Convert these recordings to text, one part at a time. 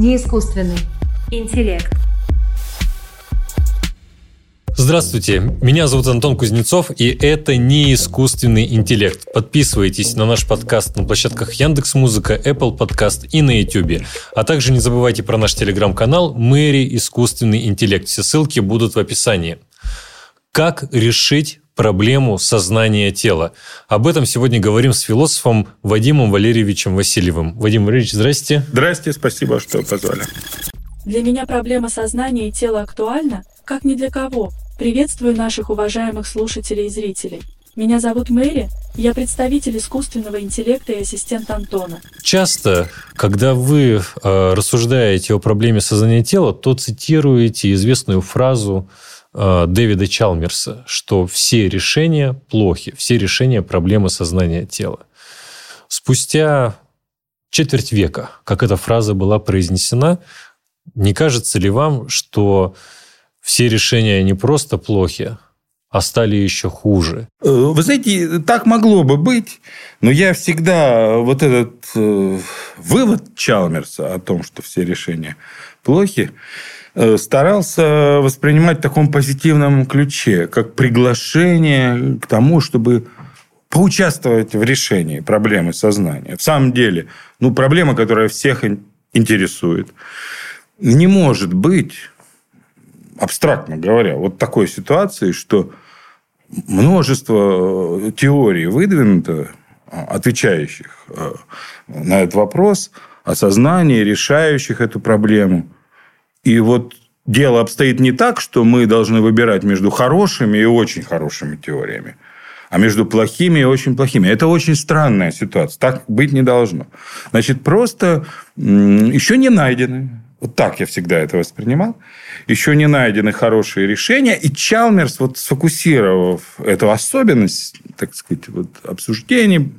Неискусственный интеллект. Здравствуйте, меня зовут Антон Кузнецов, и это не искусственный интеллект. Подписывайтесь на наш подкаст на площадках Яндекс Музыка, Apple Podcast и на YouTube. А также не забывайте про наш телеграм-канал Мэри Искусственный интеллект. Все ссылки будут в описании. Как решить проблему сознания тела? Об этом сегодня говорим с философом Вадимом Валерьевичем Васильевым. Вадим Валерьевич, здрасте. Здрасте, спасибо, что позвали. Для меня проблема сознания и тела актуальна, как ни для кого. Приветствую наших уважаемых слушателей и зрителей. Меня зовут Мэри, я представитель искусственного интеллекта и ассистент Антона. Часто, когда вы э, рассуждаете о проблеме сознания тела, то цитируете известную фразу Дэвида Чалмерса, что все решения плохи, все решения проблемы сознания тела. Спустя четверть века, как эта фраза была произнесена, не кажется ли вам, что все решения не просто плохи, а стали еще хуже? Э, вы знаете, так могло бы быть, но я всегда вот этот э, вывод Чалмерса о том, что все решения плохи, э, старался воспринимать в таком позитивном ключе, как приглашение к тому, чтобы поучаствовать в решении проблемы сознания. В самом деле, ну, проблема, которая всех интересует – не может быть, абстрактно говоря, вот такой ситуации, что множество э, теорий выдвинуто, а, отвечающих э, на этот вопрос, осознание, решающих эту проблему. И вот дело обстоит не так, что мы должны выбирать между хорошими и очень хорошими теориями, а между плохими и очень плохими. Это очень странная ситуация. Так быть не должно. Значит, просто еще не найдены вот так я всегда это воспринимал. Еще не найдены хорошие решения. И Чалмерс, вот сфокусировав эту особенность, так сказать, вот, обсуждений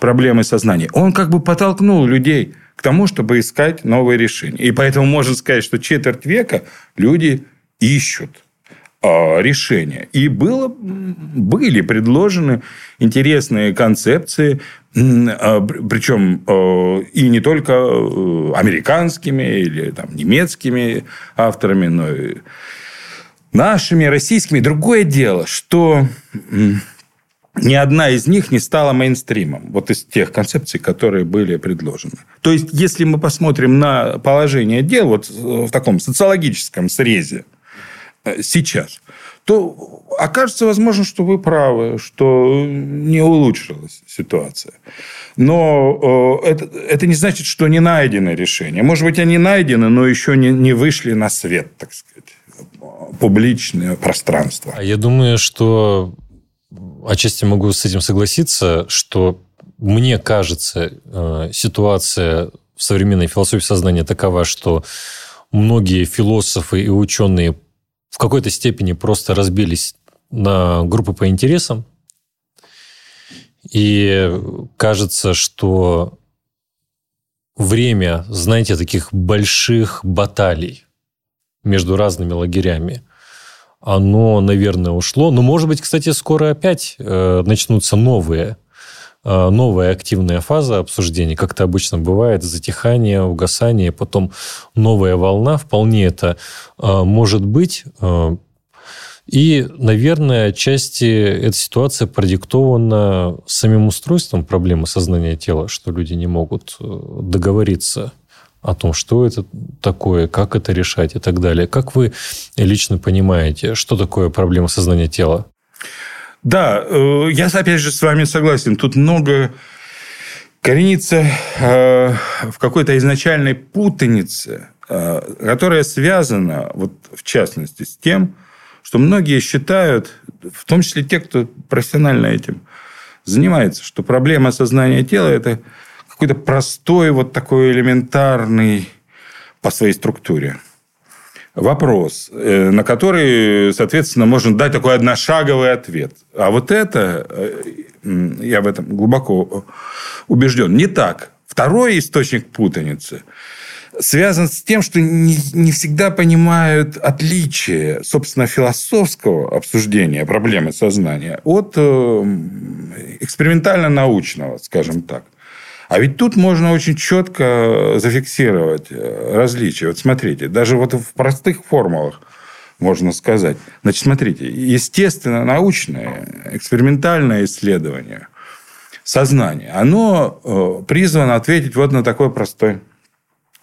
проблемы сознания, он как бы подтолкнул людей к тому, чтобы искать новые решения. И поэтому можно сказать, что четверть века люди ищут а, решения. И было, были предложены интересные концепции, а, причем а, и не только американскими или там, немецкими авторами, но и нашими, российскими. Другое дело, что ни одна из них не стала мейнстримом, вот из тех концепций, которые были предложены. То есть, если мы посмотрим на положение дел вот в таком социологическом срезе, Э, сейчас, то окажется возможно, что вы правы, что не улучшилась ситуация. Но э, это, это не значит, что не найдены решения. Может быть, они найдены, но еще не, не вышли на свет, так сказать, публичное пространство. А я думаю, что отчасти могу с этим согласиться, что мне кажется, э, ситуация в современной философии сознания такова, что многие философы и ученые в какой-то степени просто разбились на группы по интересам. И кажется, что время, знаете, таких больших баталий между разными лагерями, оно, наверное, ушло. Но, может быть, кстати, скоро опять э, начнутся новые, э, новая активная фаза обсуждений, как это обычно бывает, затихание, угасание, потом новая волна. Вполне это э, может быть. Э, и, наверное, отчасти эта ситуация продиктована самим устройством проблемы сознания тела, что люди не могут договориться о том, что это такое, как это решать и так далее. Как вы лично понимаете, что такое проблема сознания тела? Да, э, я опять же с вами согласен. Тут много коренится э, в какой-то изначальной путанице, которая связана, вот в частности, с тем, что многие считают, в том числе те, кто профессионально этим занимается, что проблема сознания тела – это какой-то простой, вот такой элементарный по своей структуре вопрос, э, на который, соответственно, можно дать такой одношаговый ответ. А вот это, э, я в этом глубоко убежден, не так. Второй источник путаницы – связан с тем, что не, не всегда понимают отличие, собственно, философского обсуждения проблемы сознания от э, экспериментально-научного, скажем так. А ведь тут можно очень четко зафиксировать э, различия. Вот смотрите, даже вот в простых формулах можно сказать. Значит, смотрите, естественно, научное, экспериментальное исследование сознания, оно э, призвано ответить вот на такой простой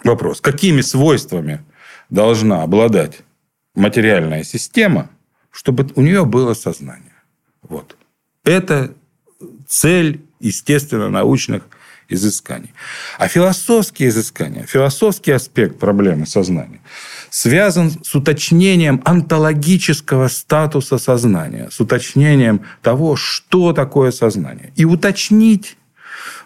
вопрос. Какими свойствами должна обладать материальная система, чтобы у нее было сознание? Вот. Это цель, естественно, научных изысканий. А философские изыскания, философский аспект проблемы сознания связан с уточнением онтологического статуса сознания, с уточнением того, что такое сознание. И уточнить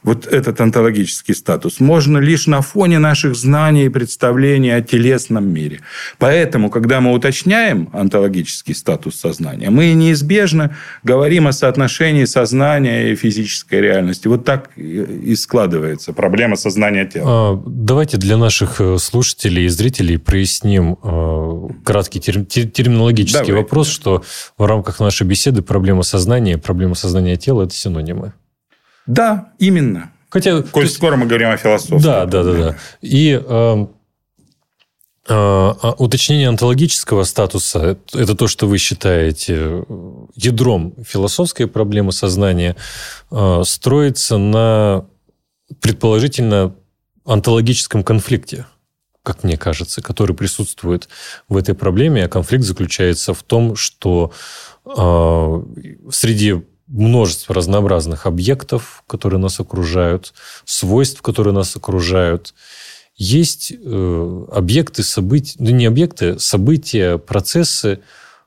вот этот онтологический статус можно лишь на фоне наших знаний и представлений о телесном мире. Поэтому, когда мы уточняем онтологический статус сознания, мы неизбежно говорим о соотношении сознания и физической реальности. Вот так и складывается проблема сознания тела. А, давайте для наших э, слушателей и зрителей проясним э, краткий терминологический Давай. вопрос, что в рамках нашей беседы проблема сознания и проблема сознания тела – это синонимы. Да, именно. Хотя, Коль есть, скоро мы говорим о философии. Да, да, да, да. И э, э, уточнение онтологического статуса – это то, что вы считаете ядром философской проблемы сознания, э, строится на предположительно онтологическом конфликте как мне кажется, который присутствует в этой проблеме. А конфликт заключается в том, что э, среди множество разнообразных объектов, которые нас окружают, свойств, которые нас окружают. Есть э, объекты, события, ну не объекты, события, процессы,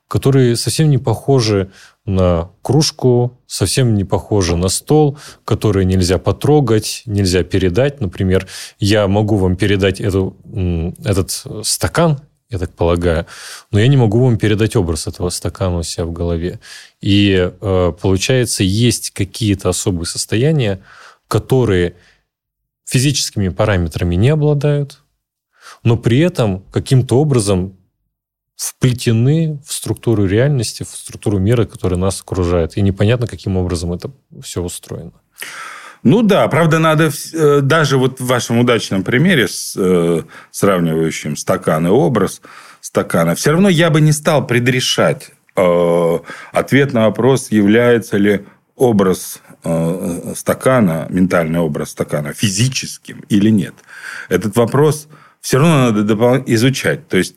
которые совсем не похожи на кружку, совсем не похожи на стол, которые нельзя потрогать, нельзя передать. Например, я могу вам передать эту, этот стакан, я так полагаю. Но я не могу вам передать образ этого стакана у себя в голове. И э, получается, есть какие-то особые состояния, которые физическими параметрами не обладают, но при этом каким-то образом вплетены в структуру реальности, в структуру мира, который нас окружает. И непонятно, каким образом это все устроено. Ну да, правда, надо э, даже вот в вашем удачном примере, с, э, сравнивающем стакан и образ стакана, все равно я бы не стал предрешать э, ответ на вопрос, является ли образ стакана, ментальный образ стакана физическим или нет. Этот вопрос все равно надо изучать. То есть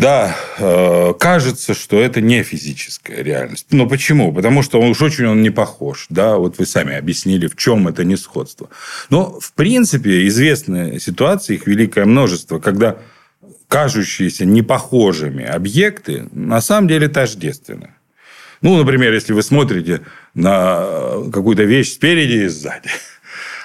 да, э, кажется, что это не физическая реальность. Но почему? Потому что он уж очень он не похож. Да? Вот вы сами объяснили, в чем это несходство. Но, в принципе, известны ситуации, их великое множество, когда кажущиеся непохожими объекты на самом деле тождественны. Ну, например, если вы смотрите на какую-то вещь спереди и сзади –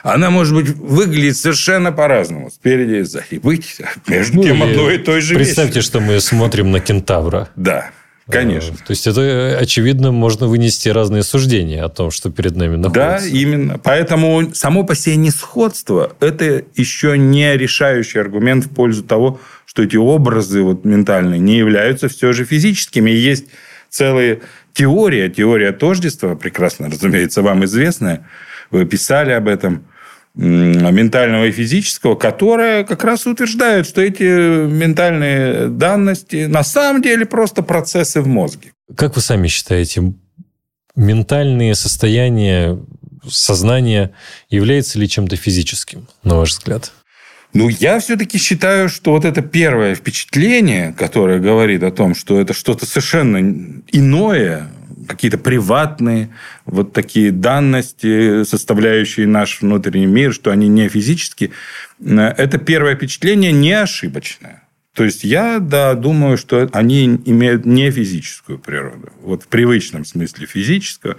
она, может быть, выглядит совершенно по-разному, спереди и сзади. Быть между ну, тем одной и той же Представьте, вещью. что мы смотрим на кентавра. Да. Конечно. То есть, это, очевидно, можно вынести разные суждения о том, что перед нами находится. Да, именно. Поэтому само по себе несходство – это еще не решающий аргумент в пользу того, что эти образы вот, ментальные не являются все же физическими. И есть целая теория, теория тождества, прекрасно, разумеется, вам известная. Вы писали об этом – ментального и физического, которая как раз утверждает, что эти ментальные данности на самом деле просто процессы в мозге. Как вы сами считаете, ментальные состояния сознания является ли чем-то физическим, на ваш взгляд? Ну, я все-таки считаю, что вот это первое впечатление, которое говорит о том, что это что-то совершенно иное, какие-то приватные вот такие данности, составляющие наш внутренний мир, что они не физические, это первое впечатление не ошибочное. То есть я, да, думаю, что они имеют не физическую природу. Вот в привычном смысле физического,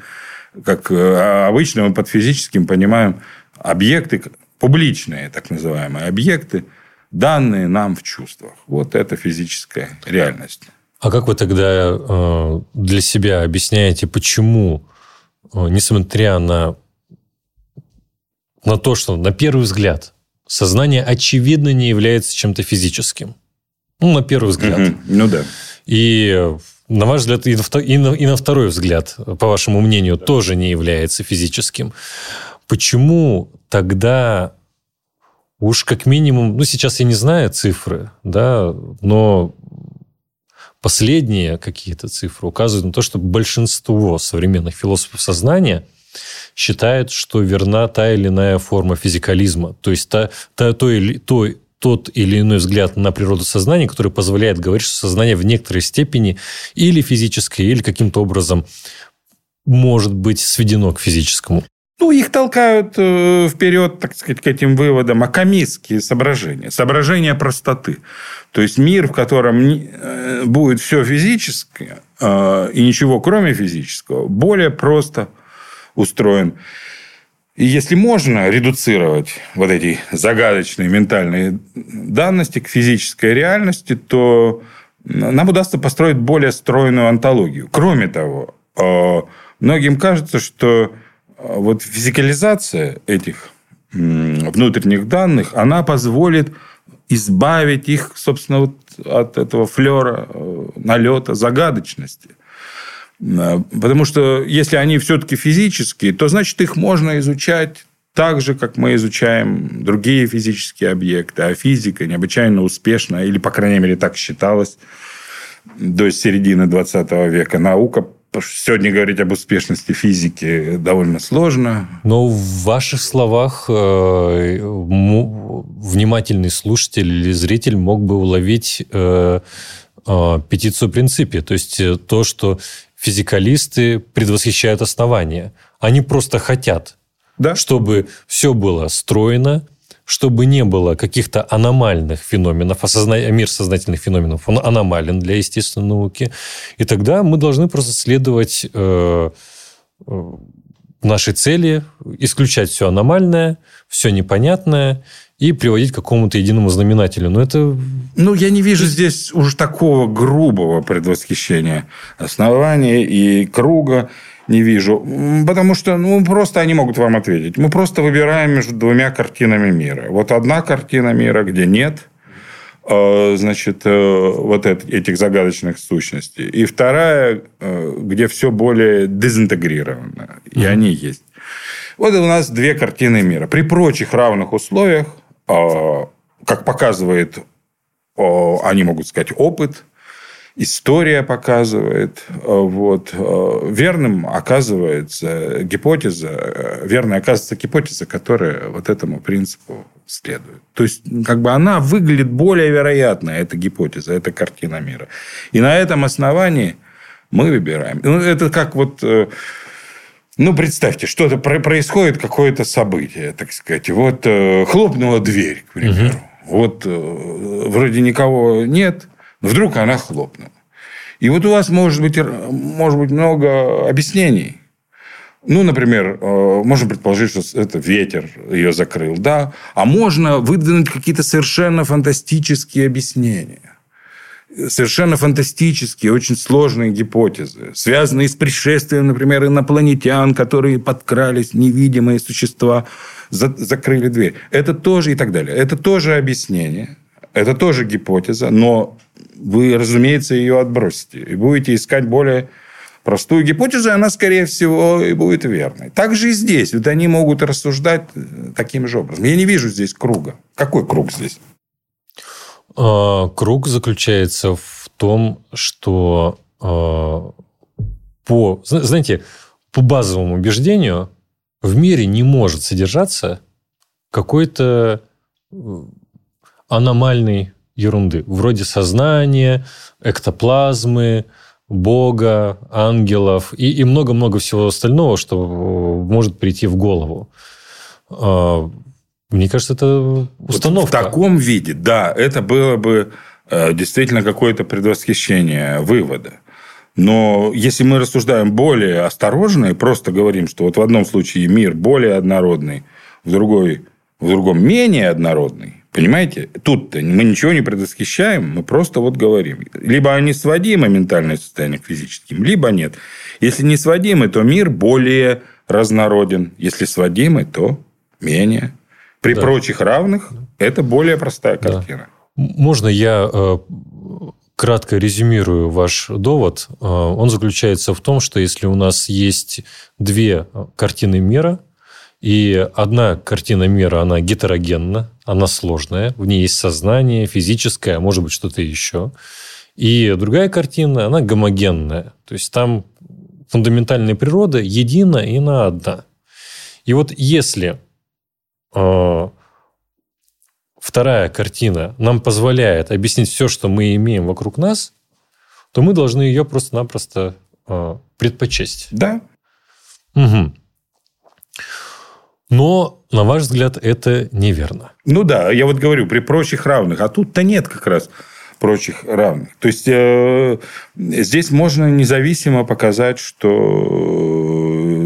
как э, обычно мы под физическим понимаем объекты, публичные так называемые объекты, данные нам в чувствах. Вот это физическая реальность. А как вы тогда э, для себя объясняете, почему, э, несмотря на, на то, что на первый взгляд сознание очевидно не является чем-то физическим? Ну, на первый взгляд. Угу. Ну да. И на ваш взгляд, и на, и, на, и на второй взгляд, по вашему мнению, тоже не является физическим. Почему тогда уж как минимум, ну, сейчас я не знаю цифры, да, но последние какие-то цифры указывают на то, что большинство современных философов сознания считают, что верна та или иная форма физикализма. То есть та, та, то, или, то, тот или иной взгляд на природу сознания, который позволяет говорить, что сознание в некоторой степени или физическое, или каким-то образом может быть сведено к физическому. Ну, их толкают э, вперед, так сказать, к этим выводам акамистские соображения. Соображения простоты. То есть мир, в котором э, будет все физическое э, и ничего кроме физического, более просто устроен. И если можно редуцировать вот эти загадочные ментальные данности к физической реальности, то нам удастся построить более стройную антологию. Кроме того, многим кажется, что вот физикализация этих внутренних данных, она позволит избавить их, собственно, вот от этого флера, э, налета, загадочности. Э, потому что если они все-таки физические, то значит их можно изучать так же, как мы изучаем другие физические объекты. А физика необычайно успешна, или, по крайней мере, так считалось до середины 20 века. Наука сегодня говорить об успешности физики довольно сложно. Но в ваших словах э, внимательный слушатель или зритель мог бы уловить э, э, петицию принципе, то есть то, что физикалисты предвосхищают основания. Они просто хотят, да? чтобы все было стройно, чтобы не было каких-то аномальных феноменов, осозна... мир сознательных феноменов, он аномален для естественной науки. И тогда мы должны просто следовать э, э, нашей цели, исключать все аномальное, все непонятное и приводить к какому-то единому знаменателю. Но это... Ну, я не вижу здесь уж такого грубого предвосхищения основания и круга не вижу. Потому что, ну, просто они могут вам ответить. Мы просто выбираем между двумя картинами мира. Вот одна картина мира, где нет э, значит, э, вот этих загадочных сущностей. И вторая, э, где все более дезинтегрировано. И mm-hmm. они есть. Вот у нас две картины мира. При прочих равных условиях, как показывает, они могут сказать, опыт – история показывает. Э, вот. Э, верным оказывается гипотеза, э, верной оказывается гипотеза, которая вот этому принципу следует. То есть, как бы она выглядит более вероятной, эта гипотеза, эта картина мира. И на этом основании мы выбираем. Ну, это как вот... Ну, представьте, что-то происходит, какое-то событие, так сказать. Вот хлопнула дверь, к примеру. Угу. Вот вроде никого нет, Вдруг она хлопнула. И вот у вас может быть, может быть много объяснений. Ну, например, э, можно предположить, что это ветер ее закрыл, да. А можно выдвинуть какие-то совершенно фантастические объяснения. Совершенно фантастические, очень сложные гипотезы, связанные с пришествием, например, инопланетян, которые подкрались, невидимые существа, закрыли дверь. Это тоже и так далее. Это тоже объяснение. Это тоже гипотеза, но вы, разумеется, ее отбросите. И будете искать более простую гипотезу, и она, скорее всего, и будет верной. Так же и здесь. Вот они могут рассуждать э, таким же образом. Я не вижу здесь круга. Какой круг здесь? А, круг заключается в том, что а, по, знаете, по базовому убеждению в мире не может содержаться какой-то аномальной ерунды, вроде сознания, эктоплазмы, Бога, ангелов и много-много всего остального, что э, может прийти в голову. А, мне кажется, это установка. Вот в таком виде, да, это было бы э, действительно какое-то предвосхищение вывода. Но если мы рассуждаем более осторожно и просто говорим, что вот в одном случае мир более однородный, в, другой, в другом менее однородный, Понимаете? Тут мы ничего не предвосхищаем, мы просто вот говорим. Либо они сводимы, ментальное состояние к физическим, либо нет. Если не сводимы, то мир более разнороден. Если сводимы, то менее. При да. прочих равных это более простая картина. Да. Можно я э, кратко резюмирую ваш довод? Э, он заключается в том, что если у нас есть две картины мира, И одна картина мира, она гетерогенна, она сложная, в ней есть сознание физическое, а может быть что-то еще. И другая картина, она гомогенная. То есть там фундаментальная природа едина и она одна. И вот если э, вторая картина нам позволяет объяснить все, что мы имеем вокруг нас, то мы должны ее просто-напросто э, предпочесть. Да. Угу. Но, на ваш взгляд, это неверно. Ну да, я вот говорю, при прочих равных. А тут-то нет как раз прочих равных. То есть, э, здесь можно независимо показать, что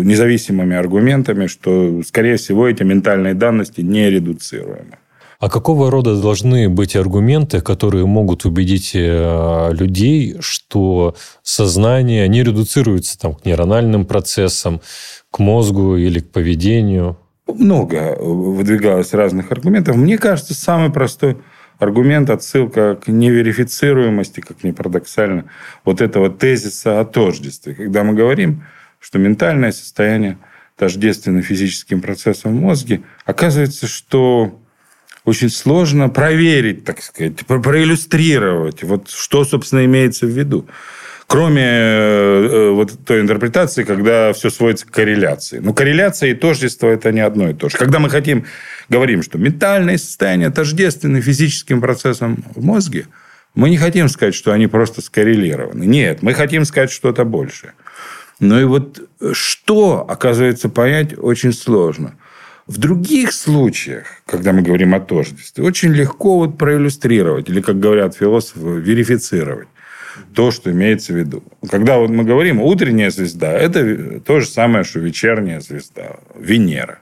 независимыми аргументами, что, скорее всего, эти ментальные данности нередуцируемы. А какого рода должны быть аргументы, которые могут убедить э, людей, что сознание не редуцируется там, к нейрональным процессам, к мозгу или к поведению? Много выдвигалось разных аргументов. Мне кажется, самый простой аргумент, отсылка к неверифицируемости, как ни парадоксально, вот этого тезиса о тождестве. Когда мы говорим, что ментальное состояние тождественно физическим процессам в мозге, оказывается, что очень сложно проверить, так сказать, проиллюстрировать, вот что, собственно, имеется в виду. Кроме э, э, вот той интерпретации, когда все сводится к корреляции. Но корреляция и тождество – это не одно и то же. Когда мы хотим, говорим, что ментальное состояние тождественно физическим процессам в мозге, мы не хотим сказать, что они просто скоррелированы. Нет, мы хотим сказать что-то большее. Но и вот что, оказывается, понять очень сложно. В других случаях, когда мы говорим о тождестве, очень легко вот проиллюстрировать, или, как говорят философы, верифицировать то, что имеется в виду. Когда вот мы говорим утренняя звезда, это то же самое, что вечерняя звезда, Венера,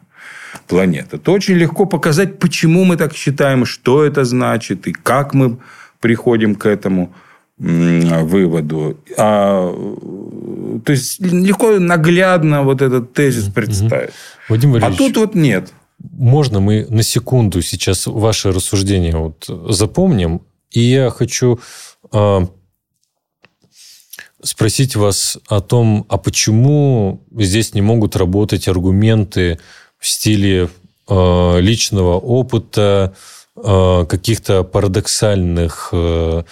планета. То очень легко показать, почему мы так считаем, что это значит, и как мы приходим к этому выводу. А, то есть легко наглядно вот этот тезис представить. Вадим а тут вот нет. Можно мы на секунду сейчас ваше рассуждение вот запомним? И я хочу э, спросить вас о том, а почему здесь не могут работать аргументы в стиле э, личного опыта, э, каких-то парадоксальных э,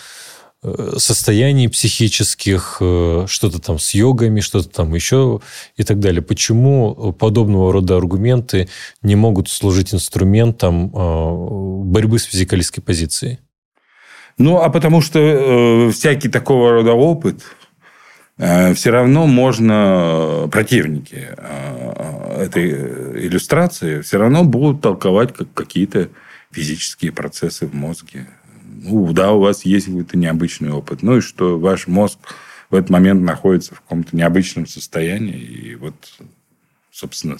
Э, состояний психических, э, что-то там с йогами, что-то там еще и так далее. Почему подобного рода аргументы не могут служить инструментом э, борьбы с физикалистской позицией? Ну, а потому что э, всякий такого рода опыт все равно можно, противники э, этой иллюстрации все равно будут толковать как какие-то физические процессы в мозге ну, да, у вас есть какой-то необычный опыт. Ну, и что ваш мозг в этот момент находится в каком-то необычном состоянии. И вот, собственно,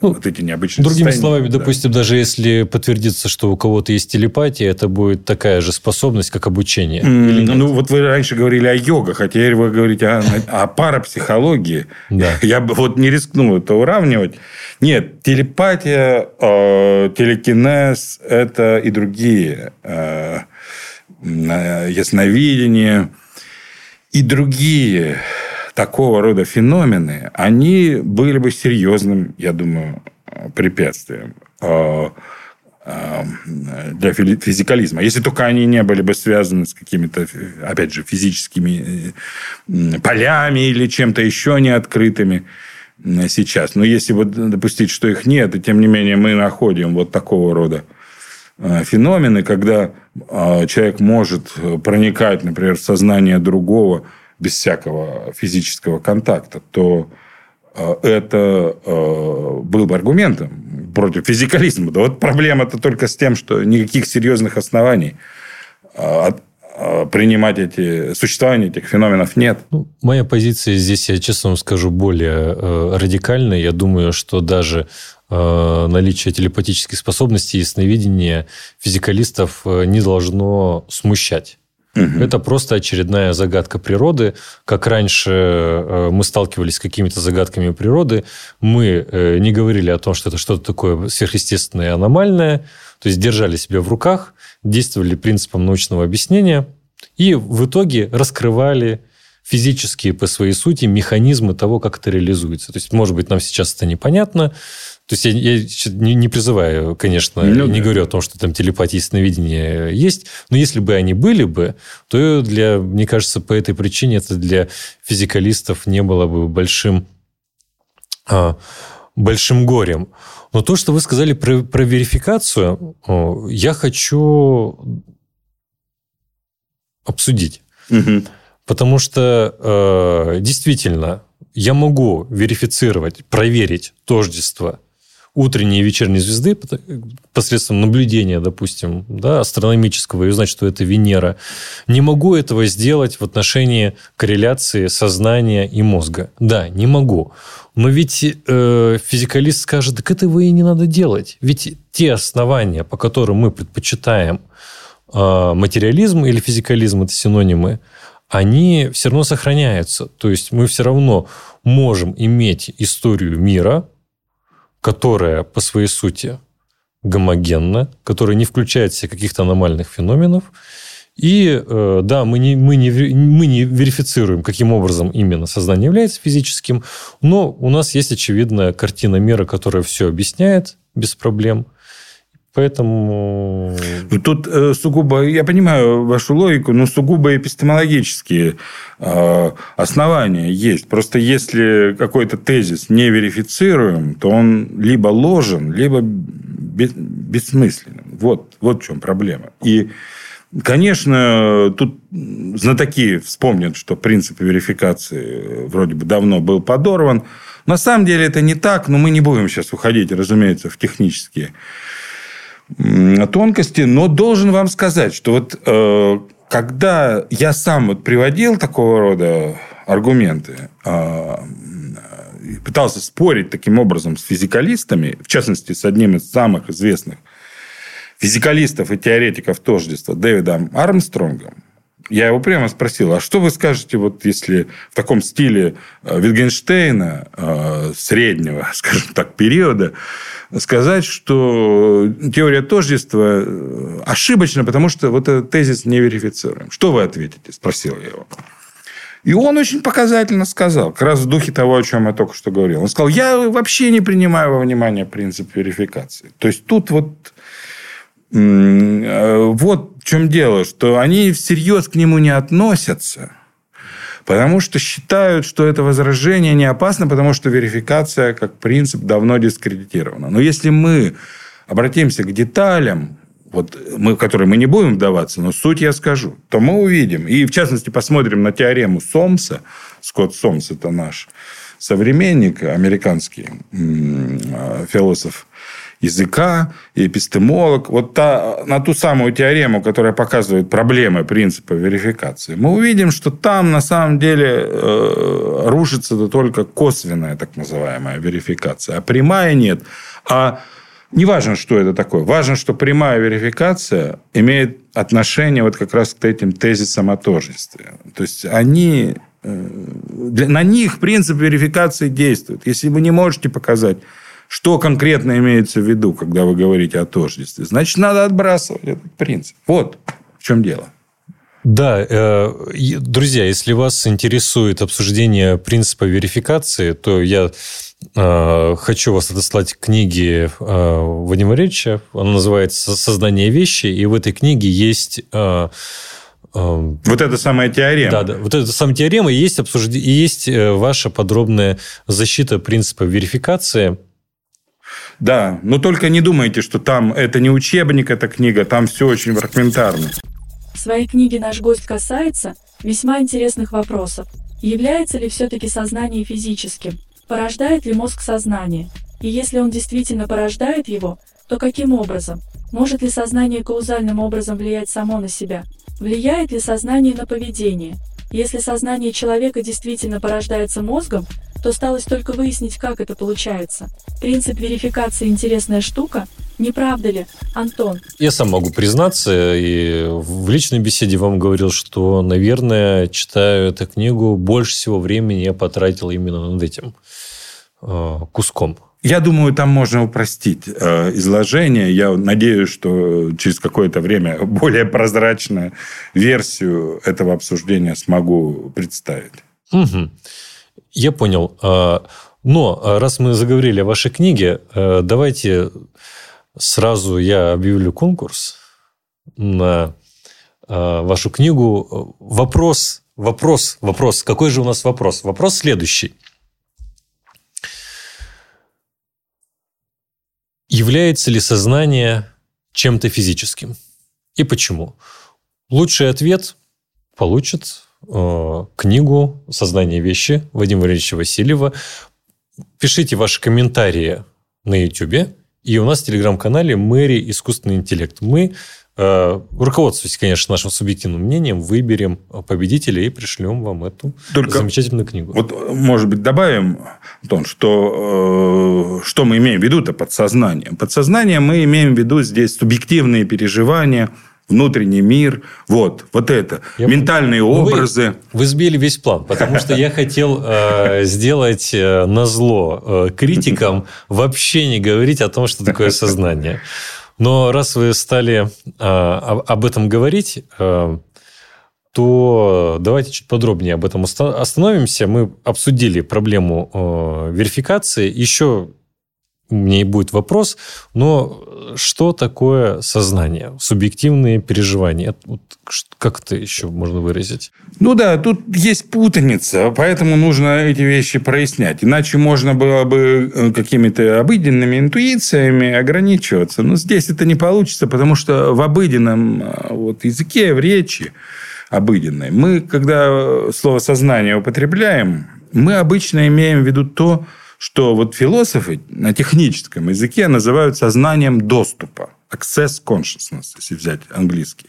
ну, вот эти необычные Другими словами, да. допустим, даже если подтвердится, что у кого-то есть телепатия, это будет такая же способность, как обучение. Mm, ну, вот вы раньше говорили о йога, хотя теперь вы говорите о, о парапсихологии. Да. Я бы вот не рискнул это уравнивать. Нет, телепатия, э, телекинез – это и другие э, ясновидение и другие такого рода феномены, они были бы серьезным, я думаю, препятствием а, а, для физикализма. Если только они не были бы связаны с какими-то, опять же, физическими полями или чем-то еще не открытыми сейчас. Но если вот допустить, что их нет, и тем не менее мы находим вот такого рода Э, феномены, когда э, человек может проникать, например, в сознание другого без всякого физического контакта, то э, это был бы аргументом против физикализма. Да вот проблема-то только с тем, что никаких серьезных оснований принимать эти существование этих феноменов нет. Ну, моя позиция здесь, я честно вам скажу, более э, радикальная. Я думаю, что даже Э, наличие телепатических способностей и сновидения физикалистов э, не должно смущать. Угу. Это просто очередная загадка природы. Как раньше э, мы сталкивались с какими-то загадками природы, мы не говорили о том, что это что-то такое сверхъестественное и аномальное, то есть держали себя в руках, действовали принципом научного объяснения и в итоге раскрывали физические по своей сути механизмы того, как это реализуется. То есть, может быть, нам сейчас это непонятно. То есть, я, я не, не призываю, конечно, ну, не да. говорю о том, что там телепатия и сновидение есть, но если бы они были бы, то для, мне кажется, по этой причине это для физикалистов не было бы большим, а, большим горем. Но то, что вы сказали про, про верификацию, я хочу обсудить. Угу. Потому что э, действительно я могу верифицировать, проверить тождество утренней и вечерней звезды посредством наблюдения, допустим, да, астрономического, и узнать, что это Венера. Не могу этого сделать в отношении корреляции сознания и мозга. Да, не могу. Но ведь э, физикалист скажет, так этого и не надо делать. Ведь те основания, по которым мы предпочитаем э, материализм или физикализм, это синонимы, они все равно сохраняются. То есть мы все равно можем иметь историю мира, которая по своей сути гомогенна, которая не включает в себя каких-то аномальных феноменов, и э, да, мы не, мы, не, мы не верифицируем, каким образом именно сознание является физическим, но у нас есть очевидная картина мира, которая все объясняет без проблем. Поэтому... Ну, тут э, сугубо, я понимаю вашу логику, но сугубо эпистемологические э, основания есть. Просто если какой-то тезис не верифицируем, то он либо ложен, либо бессмысленным. Вот, вот в чем проблема. И Конечно, тут знатоки вспомнят, что принцип верификации вроде бы давно был подорван. На самом деле это не так, но мы не будем сейчас уходить, разумеется, в технические тонкости. Но должен вам сказать, что вот э, когда я сам вот приводил такого рода аргументы, э, пытался спорить таким образом с физикалистами, в частности, с одним из самых известных физикалистов и теоретиков тождества Дэвидом Армстронгом, я его прямо спросил, а что вы скажете, вот если в таком стиле э, Витгенштейна э, среднего, скажем так, периода, сказать, что теория тождества э, ошибочна, потому что вот этот тезис не верифицируем. Что вы ответите? Спросил я его. И он очень показательно сказал, как раз в духе того, о чем я только что говорил. Он сказал, я вообще не принимаю во внимание принцип верификации. То есть, тут вот вот в чем дело, что они всерьез к нему не относятся, потому что считают, что это возражение не опасно, потому что верификация как принцип давно дискредитирована. Но если мы обратимся к деталям, вот мы, в которые мы не будем вдаваться, но суть я скажу, то мы увидим, и в частности посмотрим на теорему Сомса, Скотт Сомс это наш современник, американский э, философ, языка и эпистемолог, вот та, на ту самую теорему, которая показывает проблемы принципа верификации, мы увидим, что там на самом деле э, рушится -то только косвенная так называемая верификация, а прямая нет. А не важно, что это такое. Важно, что прямая верификация имеет отношение вот как раз к этим тезисам о тождестве. То есть, они... Э, на них принцип верификации действует. Если вы не можете показать что конкретно имеется в виду, когда вы говорите о тождестве? Значит, надо отбрасывать этот принцип. Вот в чем дело. Да, э, друзья, если вас интересует обсуждение принципа верификации, то я э, хочу вас отослать к книге э, Вадима Речи. Она называется «Создание вещи», и в этой книге есть... Вот это самая теорема. Да, да. Вот это самая теорема, и есть, обсужд... и есть ваша подробная защита принципа верификации – да, но только не думайте, что там это не учебник, эта книга, там все очень фрагментарно. В своей книге наш гость касается весьма интересных вопросов. Является ли все-таки сознание физическим? Порождает ли мозг сознание? И если он действительно порождает его, то каким образом? Может ли сознание каузальным образом влиять само на себя? Влияет ли сознание на поведение? Если сознание человека действительно порождается мозгом, то осталось только выяснить, как это получается. Принцип верификации – интересная штука, не правда ли, Антон? Я сам могу признаться, и в личной беседе вам говорил, что, наверное, читаю эту книгу, больше всего времени я потратил именно над этим э, куском. Я думаю, там можно упростить э, изложение. Я надеюсь, что через какое-то время более прозрачную версию этого обсуждения смогу представить. Угу. Я понял. А, но а, раз мы заговорили о вашей книге, э, давайте сразу я объявлю конкурс на а, вашу книгу. Вопрос, вопрос, вопрос. Какой же у нас вопрос? Вопрос следующий. Является ли сознание чем-то физическим? И почему? Лучший ответ получит книгу «Сознание вещи» Вадима Валерьевича Васильева. Пишите ваши комментарии на YouTube. И у нас в телеграм-канале «Мэри. Искусственный интеллект». Мы Э, руководствуясь, конечно, нашим субъективным мнением, выберем победителя и пришлем вам эту Только замечательную книгу. Вот, может быть, добавим, Антон, что, э, что мы имеем в виду-то подсознанием. Подсознание мы имеем в виду здесь субъективные переживания, внутренний мир, вот, вот это, я... ментальные ну, образы. Вы, вы сбили весь план, потому что я хотел э, сделать э, назло э, критикам вообще не говорить о том, что такое сознание. Но раз вы стали э, об этом говорить, э, то давайте чуть подробнее об этом остановимся. Мы обсудили проблему э, верификации. Еще у меня и будет вопрос, но что такое сознание, субъективные переживания? Вот как это еще можно выразить? Ну да, тут есть путаница, поэтому нужно эти вещи прояснять. Иначе можно было бы э, какими-то обыденными интуициями ограничиваться. Но здесь это не получится, потому что в обыденном э, вот, языке, в речи обыденной, мы, когда слово «сознание» употребляем, мы обычно имеем в виду то, вот философы на техническом языке называют сознанием доступа. Access consciousness, если взять английский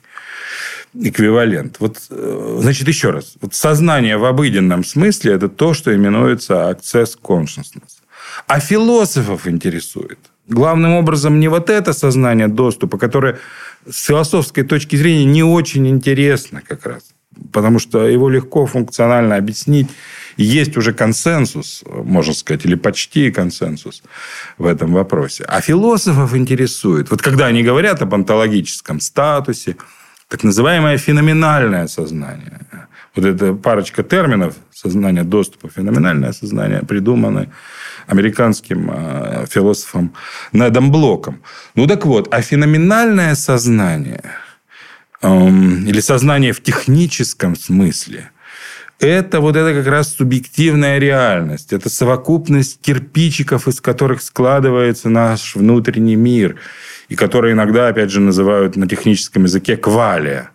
эквивалент. Вот, э, значит, еще раз. Вот сознание в обыденном смысле – это то, что именуется access consciousness. А философов интересует главным образом не вот это сознание доступа, которое с философской точки зрения не очень интересно как раз. Потому что его легко функционально объяснить есть уже консенсус, можно сказать, или почти консенсус в этом вопросе. А философов интересует, вот когда они говорят об онтологическом статусе, так называемое феноменальное сознание. Вот эта парочка терминов, сознание доступа, феноменальное сознание, придуманы американским э, философом Недом Блоком. Ну так вот, а феноменальное сознание эм, или сознание в техническом смысле – это вот это как раз субъективная реальность. Это совокупность кирпичиков, из которых складывается наш внутренний мир. И которые иногда, опять же, называют на техническом языке квалия.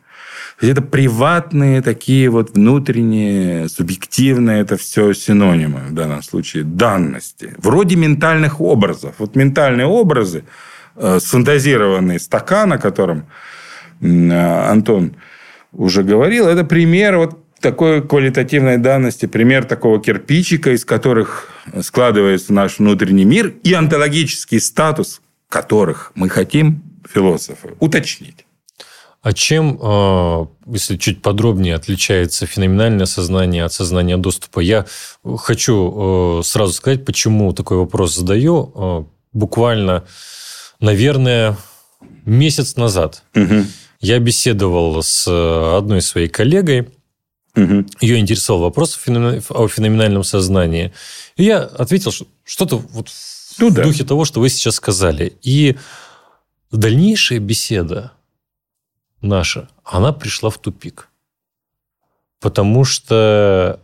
Это приватные такие вот внутренние, субъективные, это все синонимы в данном случае, данности. Вроде ментальных образов. Вот ментальные образы, э, сфантазированный стакан, о котором э, Антон уже говорил, это пример вот такой квалитативной данности, пример такого кирпичика, из которых складывается наш внутренний мир и онтологический статус, которых мы хотим, философы, уточнить. А чем, э, если чуть подробнее, отличается феноменальное сознание от сознания доступа? Я хочу э, сразу сказать, почему такой вопрос задаю. Э, буквально, наверное, месяц назад угу. я беседовал с одной своей коллегой, Угу. Ее интересовал вопрос о феноменальном сознании. И я ответил, что что-то вот ну, в да. духе того, что вы сейчас сказали. И дальнейшая беседа наша, она пришла в тупик. Потому что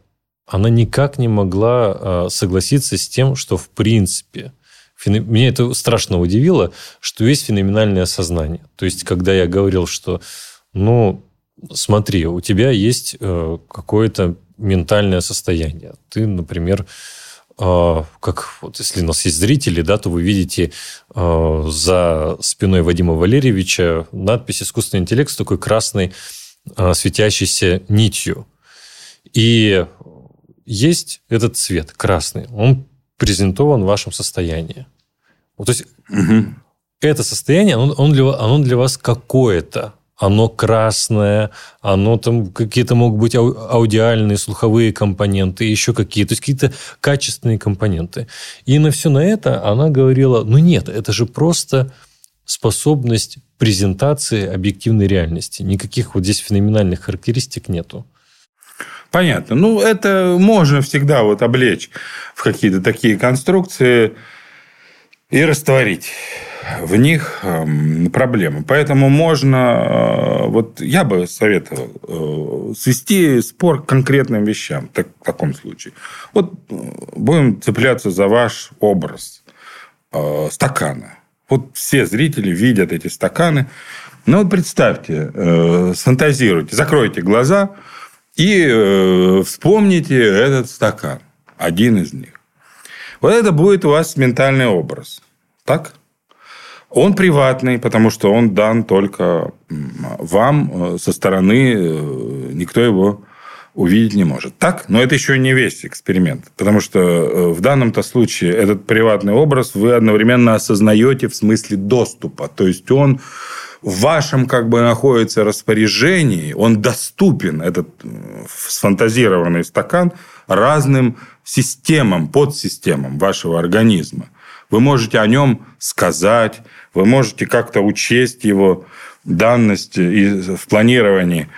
она никак не могла а, согласиться с тем, что в принципе меня это страшно удивило, что есть феноменальное сознание. То есть, когда я говорил, что ну, смотри, у тебя есть э, какое-то ментальное состояние. Ты, например, э, как вот если у нас есть зрители, да, то вы видите э, за спиной Вадима Валерьевича надпись «Искусственный интеллект» с такой красной светящейся нитью. И есть этот цвет красный. Он презентован в вашем состоянии. Вот, то есть угу. это состояние, оно, оно, для, оно для вас какое-то оно красное, оно там какие-то могут быть аудиальные, слуховые компоненты, еще какие-то, то есть какие-то качественные компоненты. И на все на это она говорила, ну нет, это же просто способность презентации объективной реальности. Никаких вот здесь феноменальных характеристик нету. Понятно. Ну, это можно всегда вот облечь в какие-то такие конструкции и растворить в них эм, проблемы. Поэтому можно, э, вот я бы советовал э, свести спор к конкретным вещам так, в таком случае. Вот э, будем цепляться за ваш образ стакана. Вот все зрители видят эти стаканы. Ну, вот представьте, сфантазируйте, закройте глаза и вспомните этот стакан. Один из них. Вот это будет у вас ментальный образ. Так? Он приватный, потому что он дан только вам э, со стороны, э, никто его увидеть не может. Так? Но это еще не весь эксперимент. Потому что э, в данном-то случае этот приватный образ вы одновременно осознаете в смысле доступа. То есть он в вашем как бы находится распоряжении, он доступен, этот сфантазированный стакан, разным системам, подсистемам вашего организма. Вы можете о нем сказать, вы можете как-то учесть его данность в планировании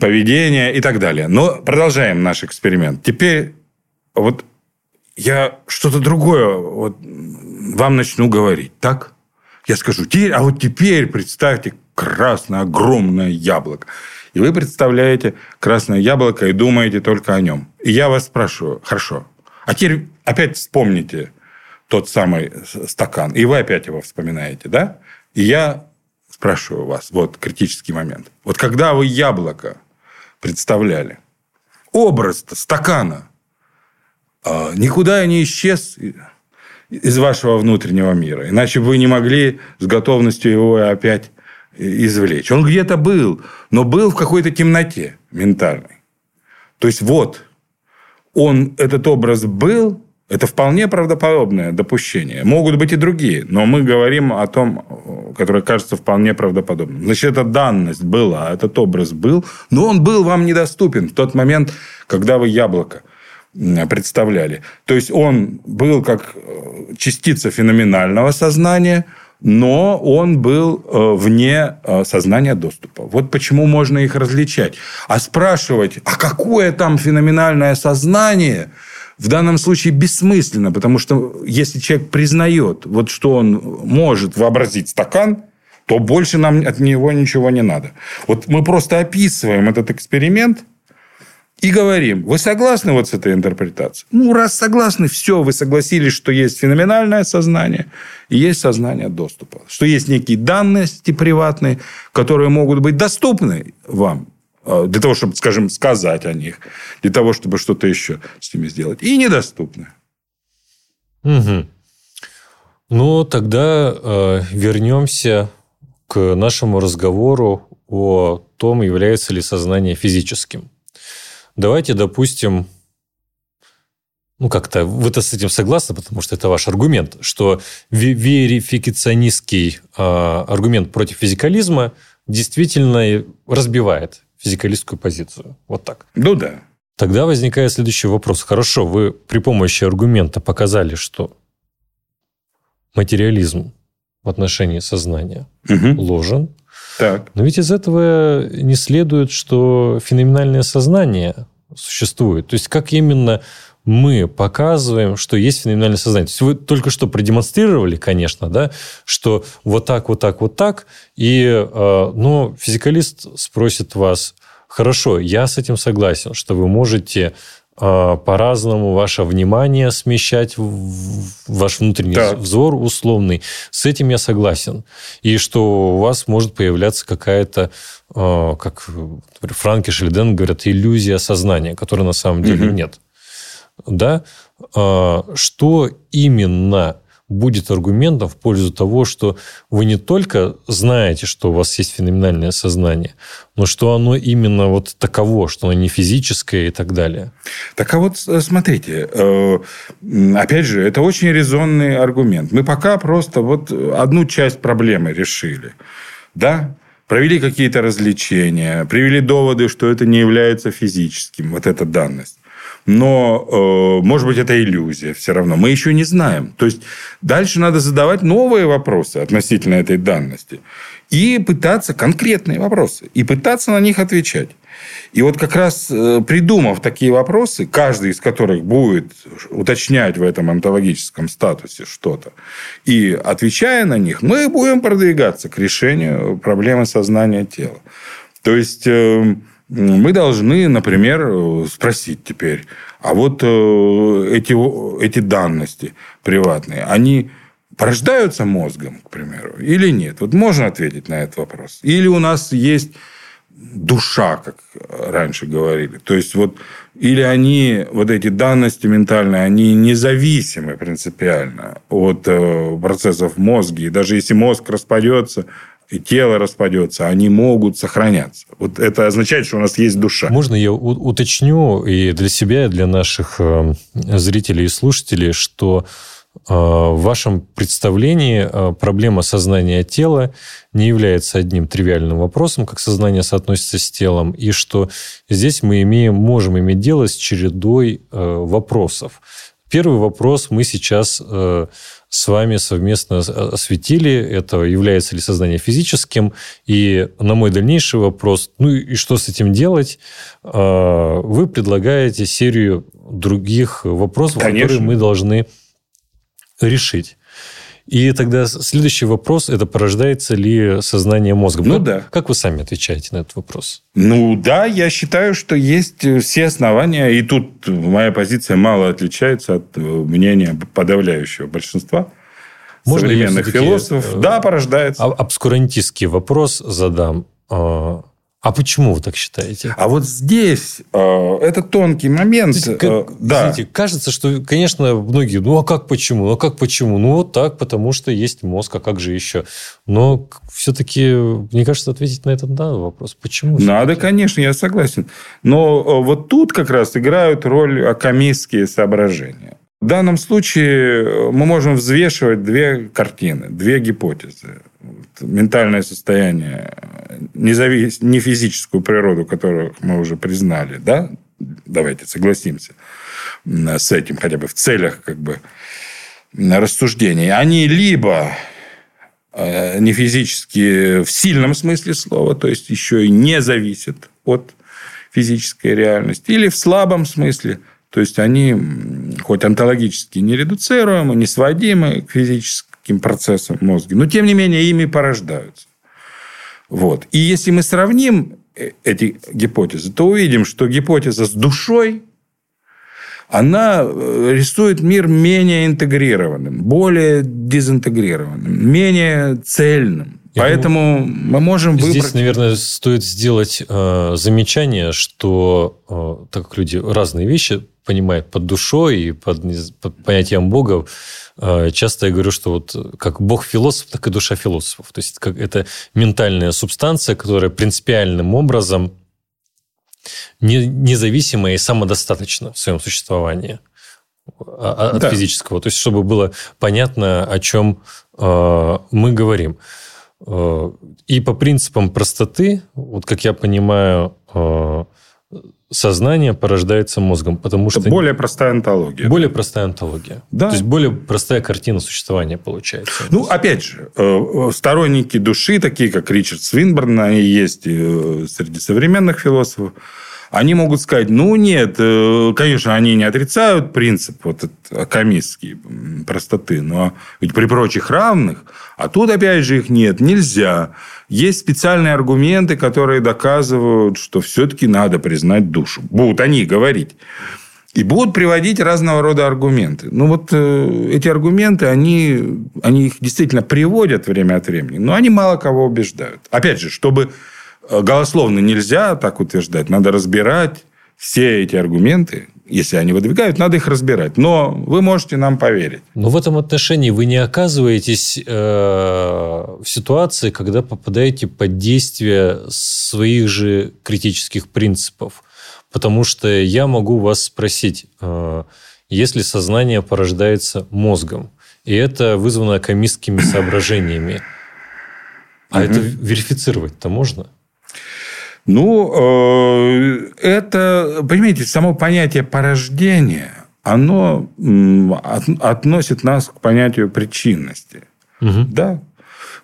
поведения и так далее. Но продолжаем наш эксперимент. Теперь вот я что-то другое вот вам начну говорить, так? Я скажу, а вот теперь представьте красное огромное яблоко. И вы представляете красное яблоко и думаете только о нем. И я вас спрашиваю, хорошо, а теперь опять вспомните тот самый стакан, и вы опять его вспоминаете, да? И я спрашиваю вас, вот критический момент. Вот когда вы яблоко представляли, образ стакана а, никуда не исчез из вашего внутреннего мира. Иначе вы не могли с готовностью его опять извлечь. Он где-то был, но был в какой-то темноте ментальной. То есть, вот, он, этот образ был, это вполне правдоподобное допущение. Могут быть и другие, но мы говорим о том, которое кажется вполне правдоподобным. Значит, эта данность была, этот образ был, но он был вам недоступен в тот момент, когда вы яблоко представляли. То есть, он был как э, частица феноменального сознания, но он был э, вне э, сознания доступа. Вот почему можно их различать. А спрашивать, а какое там феноменальное сознание – в данном случае бессмысленно, потому что если человек признает, вот, что он может вообразить стакан, то больше нам от него ничего не надо. Вот мы просто описываем этот эксперимент и говорим, вы согласны вот с этой интерпретацией? Ну, раз согласны, все, вы согласились, что есть феноменальное сознание и есть сознание доступа. Что есть некие данности приватные, которые могут быть доступны вам для того, чтобы, скажем, сказать о них, для того, чтобы что-то еще с ними сделать. И недоступны. Угу. Ну, тогда э, вернемся к нашему разговору о том, является ли сознание физическим. Давайте, допустим, ну, как-то вы-то с этим согласны, потому что это ваш аргумент, что верификационистский э, аргумент против физикализма действительно разбивает физикалистскую позицию. Вот так. Ну да. Тогда возникает следующий вопрос. Хорошо, вы при помощи аргумента показали, что материализм в отношении сознания угу. ложен. Так. Но ведь из этого не следует, что феноменальное сознание существует. То есть, как именно мы показываем, что есть феноменальное сознание. То есть вы только что продемонстрировали, конечно, да, что вот так, вот так, вот так. И, э, но физикалист спросит вас, хорошо, я с этим согласен, что вы можете э, по-разному ваше внимание смещать ваш внутренний так. взор условный. С этим я согласен. И что у вас может появляться какая-то, э, как Франки Шельден говорят, иллюзия сознания, которой на самом деле угу. нет да, а, что именно будет аргументом в пользу того, что вы не только знаете, что у вас есть феноменальное сознание, но что оно именно вот таково, что оно не физическое и так далее. Так а вот э, смотрите, э, опять же, это очень резонный аргумент. Мы пока просто вот одну часть проблемы решили. Да? провели какие-то развлечения, привели доводы, что это не является физическим, вот эта данность. Но, э, может быть, это иллюзия все равно. Мы еще не знаем. То есть, дальше надо задавать новые вопросы относительно этой данности. И пытаться, конкретные вопросы, и пытаться на них отвечать. И вот как раз э, придумав такие вопросы, каждый из которых будет уточнять в этом онтологическом статусе что-то, и отвечая на них, мы будем продвигаться к решению проблемы сознания тела. То есть, э, мы должны, например, спросить теперь, а вот э, эти, эти данности приватные, они порождаются мозгом, к примеру, или нет? Вот можно ответить на этот вопрос? Или у нас есть душа, как раньше говорили. То есть, вот, или они, вот эти данности ментальные, они независимы принципиально от э, процессов мозга. И даже если мозг распадется, и тело распадется, они могут сохраняться. Вот это означает, что у нас есть душа. Можно я уточню и для себя, и для наших э, зрителей и слушателей, что э, в вашем представлении э, проблема сознания тела не является одним тривиальным вопросом, как сознание соотносится с телом, и что здесь мы имеем, можем иметь дело с чередой вопросов. Первый вопрос мы сейчас с вами совместно осветили, это является ли сознание физическим. И на мой дальнейший вопрос, ну и что с этим делать, а, вы предлагаете серию других вопросов, Конечно. которые мы должны решить. И тогда следующий вопрос – это порождается ли сознание мозга? Ну как, да. Как вы сами отвечаете на этот вопрос? Ну да, я считаю, что есть все основания, и тут моя позиция мало отличается от э, мнения подавляющего большинства Можно современных философов. Э, да, порождается. Обскурантистский вопрос задам. А, а почему вы так считаете? А вот здесь э, это тонкий момент. Как, э, да. Знаете, кажется, что, конечно, многие, ну а как почему? Ну а как почему? Ну вот так, потому что есть мозг, а как же еще? Но все-таки, мне кажется, ответить на этот да, вопрос. Почему? Надо, конечно, я согласен. Но э, вот тут как раз играют роль акамистские соображения. В данном случае э, мы можем взвешивать две картины, две гипотезы. Ментальное состояние, независ... не физическую природу, которую мы уже признали, да? Давайте согласимся с этим хотя бы в целях как бы рассуждений. Они либо э, не физические в сильном смысле слова, то есть еще и не зависят от физической реальности, или в слабом смысле – то есть они хоть онтологически не редуцируемы, не сводимы к физическим процессам мозга, но тем не менее ими порождаются. Вот. И если мы сравним э, эти гипотезы, то увидим, что гипотеза с душой, она э, рисует мир менее интегрированным, более дезинтегрированным, менее цельным. Я Поэтому думаю, мы можем выбрать... Здесь, наверное, стоит сделать э, замечание, что э, так как люди разные вещи понимает под душой и под, под понятием Бога, э, часто я говорю, что вот как Бог философ, так и душа философов. То есть как это ментальная субстанция, которая принципиальным образом не, независима и самодостаточна в своем существовании от да. физического. То есть, чтобы было понятно, о чем э, мы говорим. Э, и по принципам простоты, вот как я понимаю, э, сознание порождается мозгом, потому что... Это более простая онтология. Более простая онтология. Да. То есть, более простая картина существования получается. Ну, опять же, э, сторонники души, такие как Ричард Свинберн, они есть среди современных философов, они могут сказать, ну, нет, э, конечно, они не отрицают принцип вот акамистский простоты, но ведь при прочих равных, а тут, опять же, их нет, нельзя. Есть специальные аргументы, которые доказывают, что все-таки надо признать душу. Будут они говорить. И будут приводить разного рода аргументы. Ну, вот э, эти аргументы, они, они их действительно приводят время от времени, но они мало кого убеждают. Опять же, чтобы Э, голословно нельзя так утверждать. Надо разбирать все эти аргументы. Если они выдвигают, надо их разбирать. Но вы можете нам поверить. Но в этом отношении вы не оказываетесь э, в ситуации, когда попадаете под действие своих же критических принципов. Потому что я могу вас спросить, э, если сознание порождается мозгом, и это вызвано комистскими соображениями, А это верифицировать-то можно? Ну, э, это, понимаете, само понятие порождения, оно относит нас к понятию причинности. Угу. Да,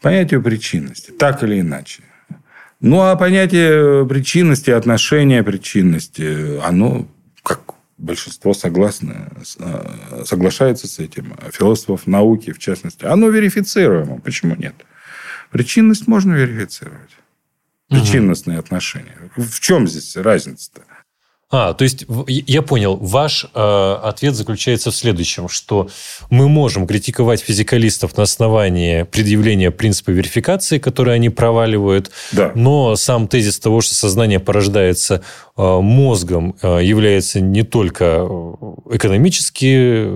понятию причинности, так или иначе. Ну, а понятие причинности, отношения причинности, оно, как большинство согласны, э, соглашается с этим, философов науки в частности, оно верифицируемо. Почему нет? Причинность можно верифицировать. Причинностные угу. отношения. В чем здесь разница-то? А, то есть я понял, ваш э, ответ заключается в следующем, что мы можем критиковать физикалистов на основании предъявления принципа верификации, который они проваливают, да. но сам тезис того, что сознание порождается э, мозгом, э, является не только экономически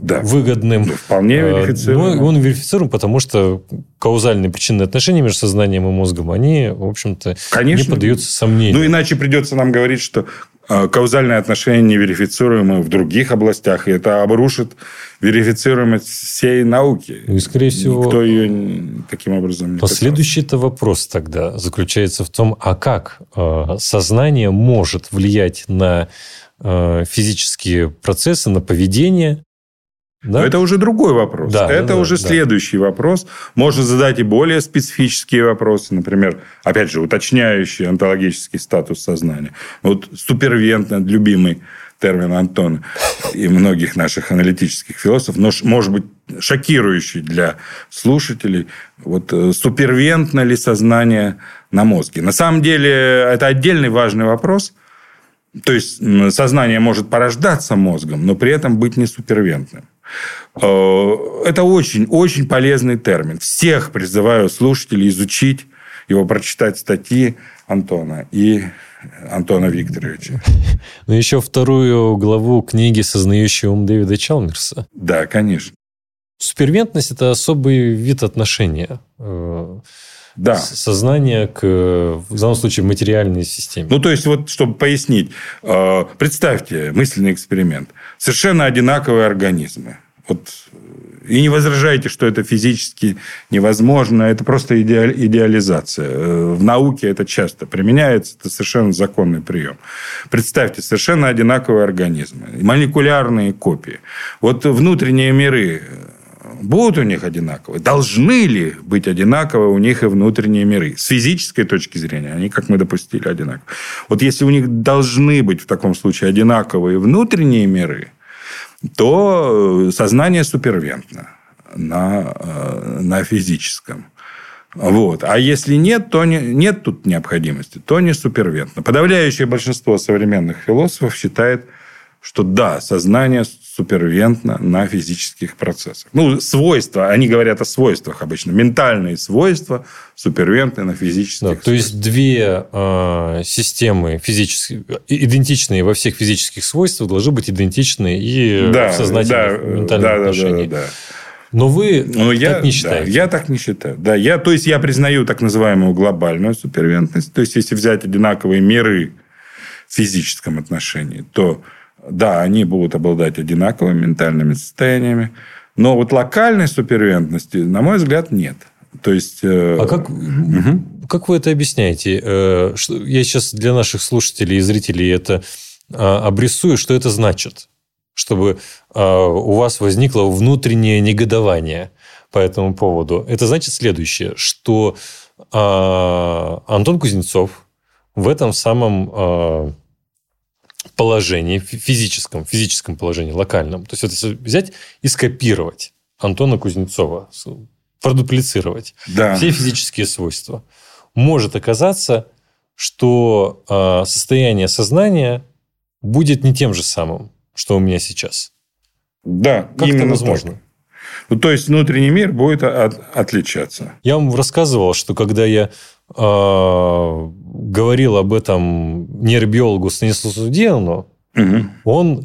да. выгодным, да, вполне верифицируем. но он верифицируем, потому что каузальные причинные отношения между сознанием и мозгом, они, в общем-то, Конечно. не поддаются сомнению. Ну, иначе придется нам говорить, что каузальные отношения неверифицируемы в других областях, и это обрушит верифицируемость всей науки. Ну, и, скорее всего... Никто ее таким образом не Последующий-то вопрос тогда заключается в том, а как а, сознание может влиять на а, физические процессы, на поведение, да? Но это уже другой вопрос. Да, это да, уже да, следующий да. вопрос. Можно задать и более специфические вопросы, например, опять же, уточняющие онтологический статус сознания. Вот супервентно любимый термин Антона и многих наших аналитических философов, но, может быть, шокирующий для слушателей. Вот э, супервентно ли сознание на мозге? На самом деле, это отдельный важный вопрос. То есть, сознание может порождаться мозгом, но при этом быть не супервентным. Э, это очень-очень полезный термин. Всех призываю слушателей изучить его, прочитать статьи Антона и Антона Викторовича. Ну, еще вторую главу книги «Сознающий ум» Дэвида Чалмерса. Да, конечно. Супервентность – это особый вид отношения. Э, да. Сознание к, в данном случае, материальной системе. Ну, то есть, вот, чтобы пояснить, э, представьте мысленный эксперимент. Совершенно одинаковые организмы. Вот и не возражайте, что это физически невозможно. Это просто идеализация. Э, в науке это часто применяется. Это совершенно законный прием. Представьте, совершенно одинаковые организмы. Молекулярные копии. Вот внутренние миры будут у них одинаковые? Должны ли быть одинаковые у них и внутренние миры? С физической точки зрения, они, как мы допустили, одинаковые. Вот если у них должны быть в таком случае одинаковые внутренние миры, то э, сознание супервентно на, э, на физическом. Вот. А если нет, то не, нет тут необходимости, то не супервентно. Подавляющее большинство современных философов считает, что да, сознание супервентно на физических процессах. Ну, свойства, они говорят о свойствах обычно. Ментальные свойства супервентны на физических. Да, то есть, две э, системы физические, идентичные во всех физических свойствах, должны быть идентичны и да, в сознательных да, ментальных да, отношениях. Да, да, да. Но вы Но так я, не считаете? Да, я так не считаю. Да, я, то есть, я признаю так называемую глобальную супервентность. То есть, если взять одинаковые миры в физическом отношении, то да, они будут обладать одинаковыми ментальными состояниями, но вот локальной супервентности, на мой взгляд, нет. То есть... Э... А как, угу. как вы это объясняете? Э, я сейчас для наших слушателей и зрителей это а, обрисую, что это значит, чтобы а, у вас возникло внутреннее негодование по этому поводу. Это значит следующее, что а, Антон Кузнецов в этом самом положении, физическом, физическом положении, локальном. То есть, вот если взять и скопировать Антона Кузнецова, продуплицировать да. все физические свойства, может оказаться, что э, состояние сознания будет не тем же самым, что у меня сейчас. Да, как именно это возможно? Так. Ну, то есть внутренний мир будет от, отличаться. Я вам рассказывал, что когда я говорил об этом нейробиологу Станиславу угу. он,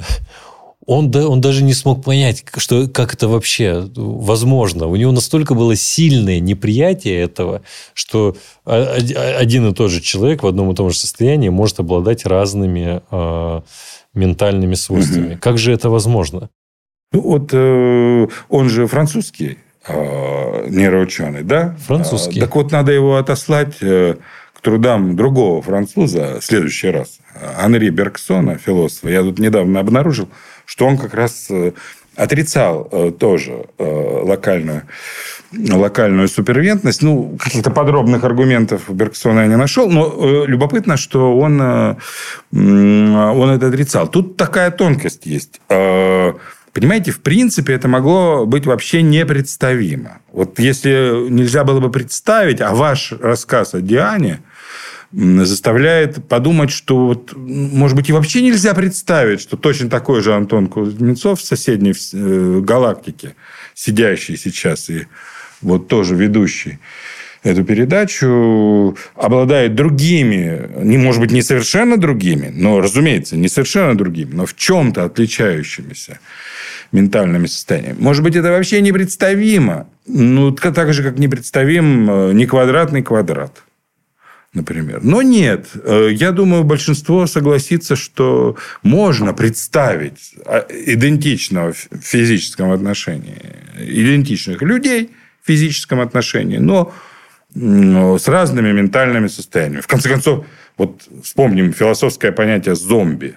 он, да, он даже не смог понять, что, как это вообще возможно. У него настолько было сильное неприятие этого, что один и тот же человек в одном и том же состоянии может обладать разными э, ментальными свойствами. Угу. Как же это возможно? Ну, вот э, он же французский нейроученый, да? Французский. Так вот, надо его отослать э, к трудам другого француза в следующий раз. Анри Бергсона, философа. Я тут недавно обнаружил, что он как раз отрицал тоже локальную локальную супервентность. Ну, каких-то подробных аргументов Бергсона я не нашел, но э, любопытно, что он, э, он это отрицал. Тут такая тонкость есть. Э, понимаете, в принципе, это могло быть вообще непредставимо. Вот если нельзя было бы представить, а ваш рассказ о Диане заставляет подумать, что, вот, может быть, и вообще нельзя представить, что точно такой же Антон Кузнецов в соседней галактике, сидящий сейчас и вот тоже ведущий эту передачу, обладает другими, не может быть, не совершенно другими, но, разумеется, не совершенно другими, но в чем-то отличающимися ментальными состояниями. Может быть, это вообще непредставимо. Ну, так же, как непредставим э, не квадратный квадрат например. Но нет, э, я думаю, большинство согласится, что можно представить а, идентичного в физическом отношении, идентичных людей – физическом отношении, но с разными ментальными состояниями. В конце концов, вот вспомним философское понятие зомби.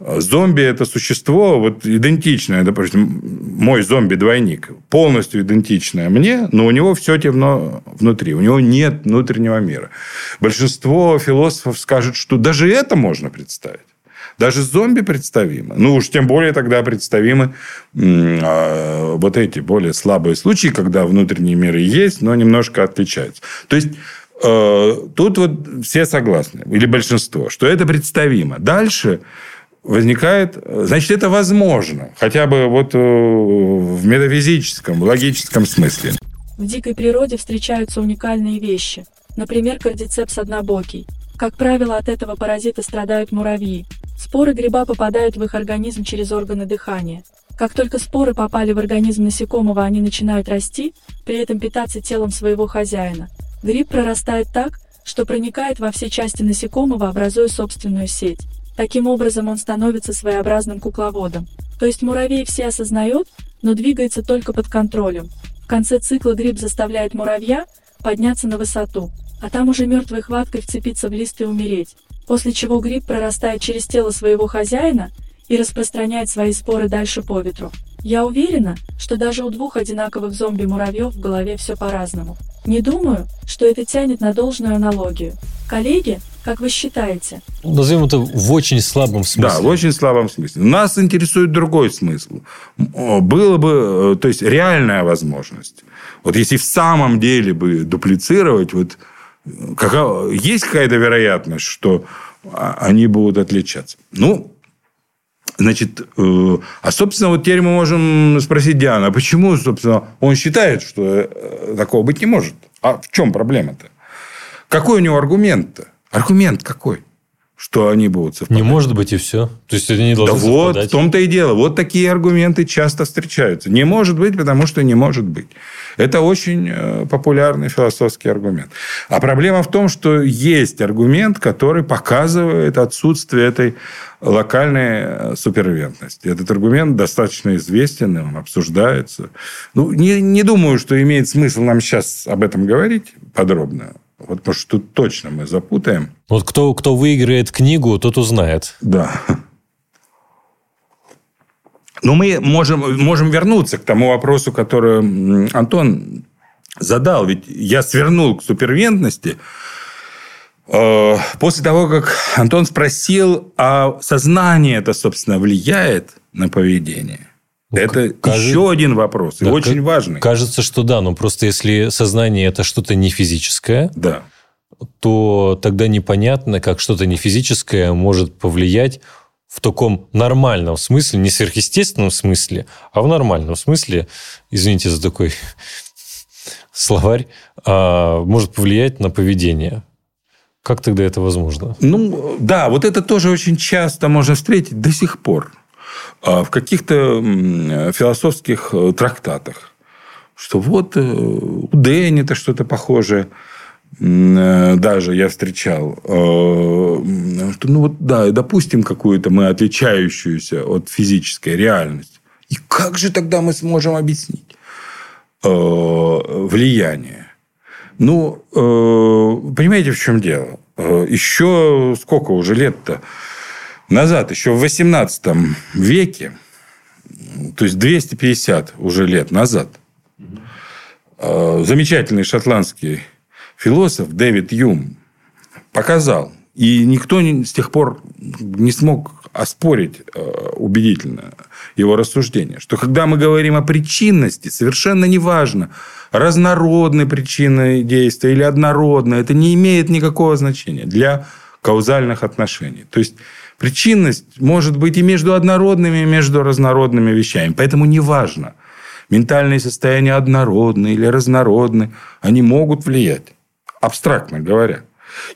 Зомби – это существо вот идентичное, допустим, мой зомби-двойник, полностью идентичное мне, но у него все темно внутри, у него нет внутреннего мира. Большинство философов скажут, что даже это можно представить. Даже зомби представимо. Ну, уж тем более тогда представимы э, вот эти более слабые случаи, когда внутренние миры есть, но немножко отличаются. То есть, э, тут вот все согласны, или большинство, что это представимо. Дальше возникает, значит, это возможно. Хотя бы вот э, в метафизическом, в логическом смысле. В дикой природе встречаются уникальные вещи. Например, кардицепс однобокий. Как правило, от этого паразита страдают муравьи. Споры гриба попадают в их организм через органы дыхания. Как только споры попали в организм насекомого, они начинают расти, при этом питаться телом своего хозяина. Гриб прорастает так, что проникает во все части насекомого, образуя собственную сеть. Таким образом он становится своеобразным кукловодом. То есть муравей все осознает, но двигается только под контролем. В конце цикла гриб заставляет муравья подняться на высоту, а там уже мертвой хваткой вцепиться в лист и умереть после чего гриб прорастает через тело своего хозяина и распространяет свои споры дальше по ветру. Я уверена, что даже у двух одинаковых зомби-муравьев в голове все по-разному. Не думаю, что это тянет на должную аналогию. Коллеги, как вы считаете? Назовем это в очень слабом смысле. Да, в очень слабом смысле. Нас интересует другой смысл. Было бы, э, то есть, реальная возможность. Вот если в самом деле бы дуплицировать вот Какая, есть какая-то вероятность, что а, они будут отличаться? Ну, Значит, э, а, собственно, вот теперь мы можем спросить Диана, а почему, собственно, он считает, что э, такого быть не может? А в чем проблема-то? Какой у него аргумент-то? Аргумент какой? Что они будут совпадать? Не может быть и все. То есть, это не должно Да совпадать. вот, в том-то и дело. Вот такие аргументы часто встречаются. Не может быть, потому что не может быть. Это очень э, популярный философский аргумент. А проблема в том, что есть аргумент, который показывает отсутствие этой локальной э, супервентности. Этот аргумент достаточно известен, он обсуждается. Ну, не, не думаю, что имеет смысл нам сейчас об этом говорить подробно. Вот потому что тут точно мы запутаем. Вот кто, кто выиграет книгу, тот узнает. Да. Но мы можем, можем вернуться к тому вопросу, который Антон задал. Ведь я свернул к супервентности э, после того, как Антон спросил, а сознание это, собственно, влияет на поведение? Ну, это кажется, еще один вопрос, да, и очень важный. Кажется, что да, но просто если сознание это что-то не физическое, да. то тогда непонятно, как что-то не физическое может повлиять в таком нормальном смысле, не сверхъестественном смысле, а в нормальном смысле, извините за такой словарь, а, может повлиять на поведение. Как тогда это возможно? Ну, да, вот это тоже очень часто можно встретить до сих пор в каких-то философских э, трактатах, что вот э, у Дэни это что-то похожее – Э, даже я встречал, что, ну вот, да, допустим, какую-то мы отличающуюся от физической реальности. И как же тогда мы сможем объяснить? влияние. Ну, понимаете, в чем дело? Еще сколько уже лет-то назад, еще в 18 веке, то есть 250 уже лет назад, э, замечательный шотландский философ Дэвид Юм показал, и никто с тех пор не смог оспорить э, убедительно его рассуждение, что когда мы говорим о причинности, совершенно неважно, разнородной причины действия или однородной, это не имеет никакого значения для каузальных отношений. То есть причинность может быть и между однородными, и между разнородными вещами. Поэтому неважно, ментальные состояния однородны или разнородны, они могут влиять, абстрактно говоря.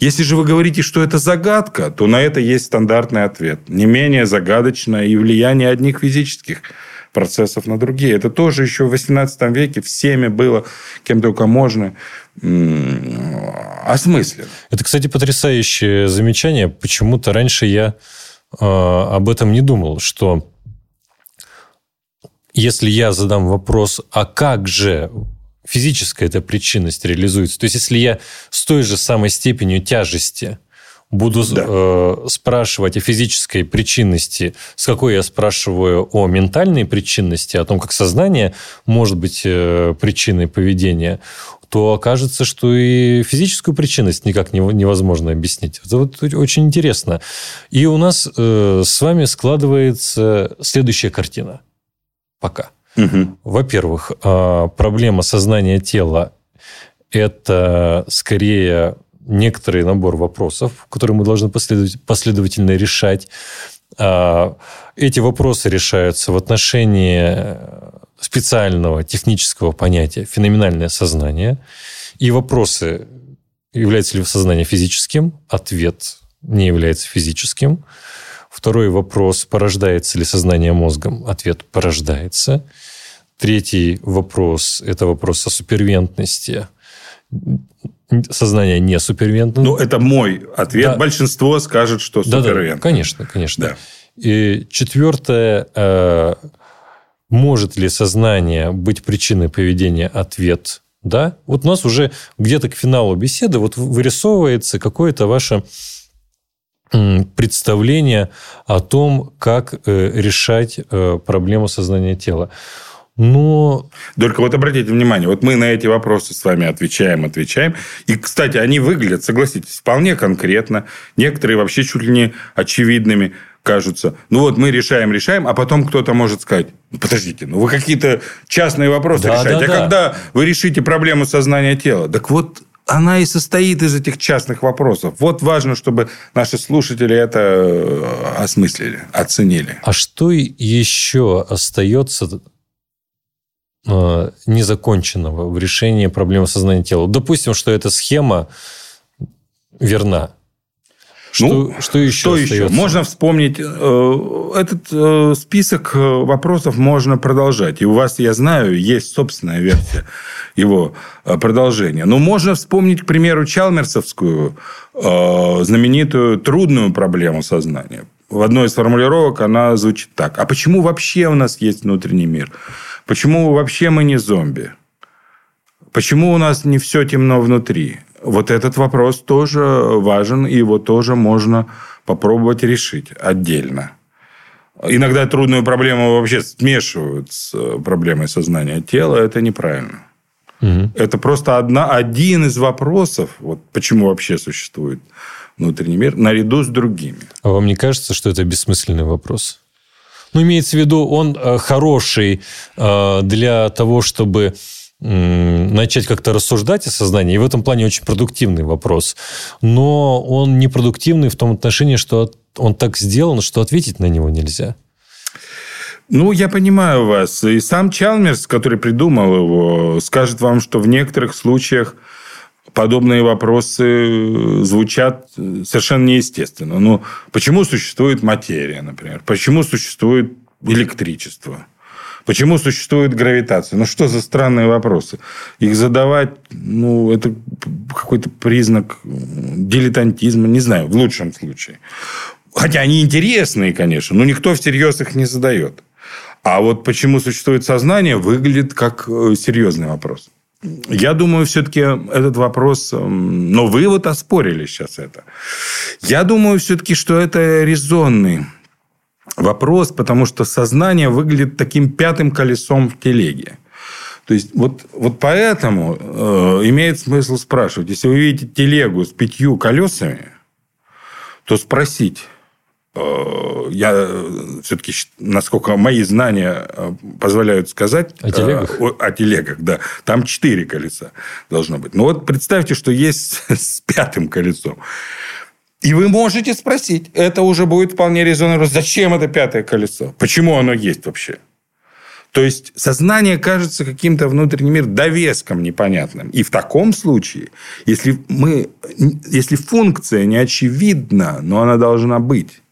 Если же вы говорите, что это загадка, то на это есть стандартный ответ. Не менее загадочное и влияние одних физических процессов на другие. Это тоже еще в XVIII веке всеми было, кем только можно, осмысленно. Это, кстати, потрясающее замечание. Почему-то раньше я э, об этом не думал, что если я задам вопрос, а как же физическая эта причинность реализуется. То есть, если я с той же самой степенью тяжести буду да. э, спрашивать о физической причинности, с какой я спрашиваю о ментальной причинности, о том, как сознание может быть э, причиной поведения, то окажется, что и физическую причинность никак невозможно объяснить. Это вот очень интересно. И у нас э, с вами складывается следующая картина. Пока. Угу. Во-первых, а, проблема сознания тела – это скорее некоторый набор вопросов, которые мы должны последовательно решать. А, эти вопросы решаются в отношении специального технического понятия «феноменальное сознание». И вопросы, является ли сознание физическим, ответ не является физическим. Второй вопрос, порождается ли сознание мозгом, ответ порождается. Третий вопрос – это вопрос о супервентности. Сознание не супервентно. Ну, это мой ответ. Да. Большинство скажет, что супервентно. Да, да, конечно, конечно. Да. И четвертое э, – может ли сознание быть причиной поведения? Ответ – да. Вот у нас уже где-то к финалу беседы вот вырисовывается какое-то ваше представление о том, как э, решать э, проблему сознания тела. Но... Только вот обратите внимание, вот мы на эти вопросы с вами отвечаем, отвечаем. И, кстати, они выглядят, согласитесь, вполне конкретно. Некоторые вообще чуть ли не очевидными кажутся. Ну вот мы решаем, решаем, а потом кто-то может сказать, «Ну, подождите, ну вы какие-то частные вопросы да, решаете. Да, а да. когда вы решите проблему сознания тела? Так вот, она и состоит из этих частных вопросов. Вот важно, чтобы наши слушатели это э, осмыслили, оценили. А что еще остается Э, незаконченного в решении проблемы сознания тела. Допустим, что эта схема верна. Что, ну, что еще что остается? еще? Можно вспомнить э, этот э, список вопросов можно продолжать. И у вас, я знаю, есть собственная версия его продолжения. Но можно вспомнить, к примеру, Чалмерсовскую знаменитую трудную проблему сознания. В одной из формулировок она звучит так. А почему вообще у нас есть внутренний мир? Почему вообще мы не зомби? Почему у нас не все темно внутри? Вот этот вопрос тоже важен, и его тоже можно попробовать решить отдельно. Иногда трудную проблему вообще смешивают с э, проблемой сознания тела. Это неправильно. Угу. Это просто одна, один из вопросов, вот почему вообще существует внутренний мир, наряду с другими. А вам не кажется, что это бессмысленный вопрос? Ну, имеется в виду, он э, хороший э, для того, чтобы начать как-то рассуждать о сознании. И в этом плане очень продуктивный вопрос. Но он непродуктивный в том отношении, что он так сделан, что ответить на него нельзя. Ну, я понимаю вас. И сам Чалмерс, который придумал его, скажет вам, что в некоторых случаях подобные вопросы звучат совершенно неестественно. Ну, почему существует материя, например? Почему существует электричество? Почему существует гравитация? Ну, что за странные вопросы? Их задавать, ну, это какой-то признак дилетантизма, не знаю, в лучшем случае. Хотя они интересные, конечно, но никто всерьез их не задает. А вот почему существует сознание, выглядит как э, серьезный вопрос. Я думаю, все-таки этот вопрос... Эм, но вы вот оспорили сейчас это. Я думаю, все-таки, что это резонный вопрос, потому что сознание выглядит таким пятым колесом в телеге. То есть, вот, вот поэтому э, имеет смысл спрашивать. Если вы видите телегу с пятью колесами, то спросить, Э, я э, все-таки, насколько мои знания э, позволяют сказать... О телегах? О, о телегах, да. Там четыре колеса должно быть. Ну, вот представьте, что есть с пятым колесом. И вы можете спросить, это уже будет вполне резонно, зачем это пятое колесо? Почему оно есть вообще? То есть сознание кажется каким-то внутренним миром довеском непонятным. И в таком случае, если, мы, если функция не очевидна, но она должна быть,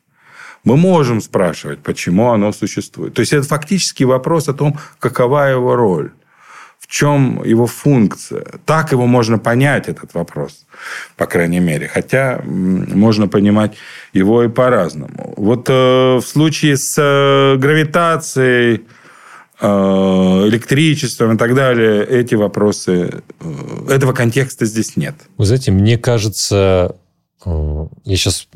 мы можем спрашивать, почему оно существует. То есть, это фактически вопрос о том, какова его роль чем его функция. Так его можно понять, этот вопрос, по крайней мере. Хотя можно понимать его и по-разному. Вот э, в случае с э, гравитацией, э, электричеством и так далее, эти вопросы, э, этого контекста здесь нет. Вы знаете, мне кажется, э, я сейчас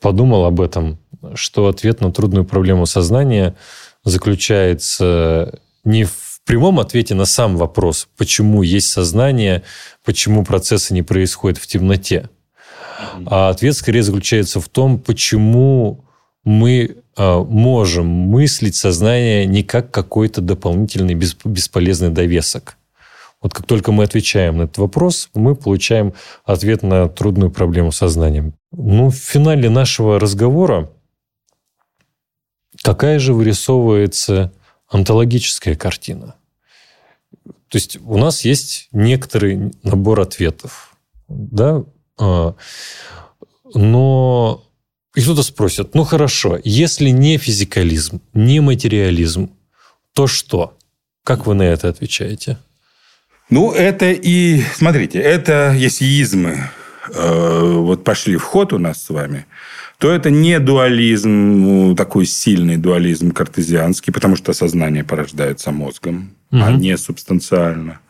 подумал об этом, что ответ на трудную проблему сознания заключается не в прямом ответе на сам вопрос, почему есть сознание, почему процессы не происходят в темноте. А ответ скорее заключается в том, почему мы а, можем мыслить сознание не как какой-то дополнительный бесполезный довесок. Вот как только мы отвечаем на этот вопрос, мы получаем ответ на трудную проблему сознания. Ну, в финале нашего разговора какая же вырисовывается онтологическая картина? То есть у нас есть некоторый набор ответов, да, а, но и кто-то спросит, ну хорошо, если не физикализм, не материализм, то что? Как вы на это отвечаете? Ну, это и, смотрите, это если измы э, вот пошли в ход у нас с вами, то это не дуализм, такой сильный дуализм картезианский, потому что сознание порождается мозгом, угу. а не субстанциально.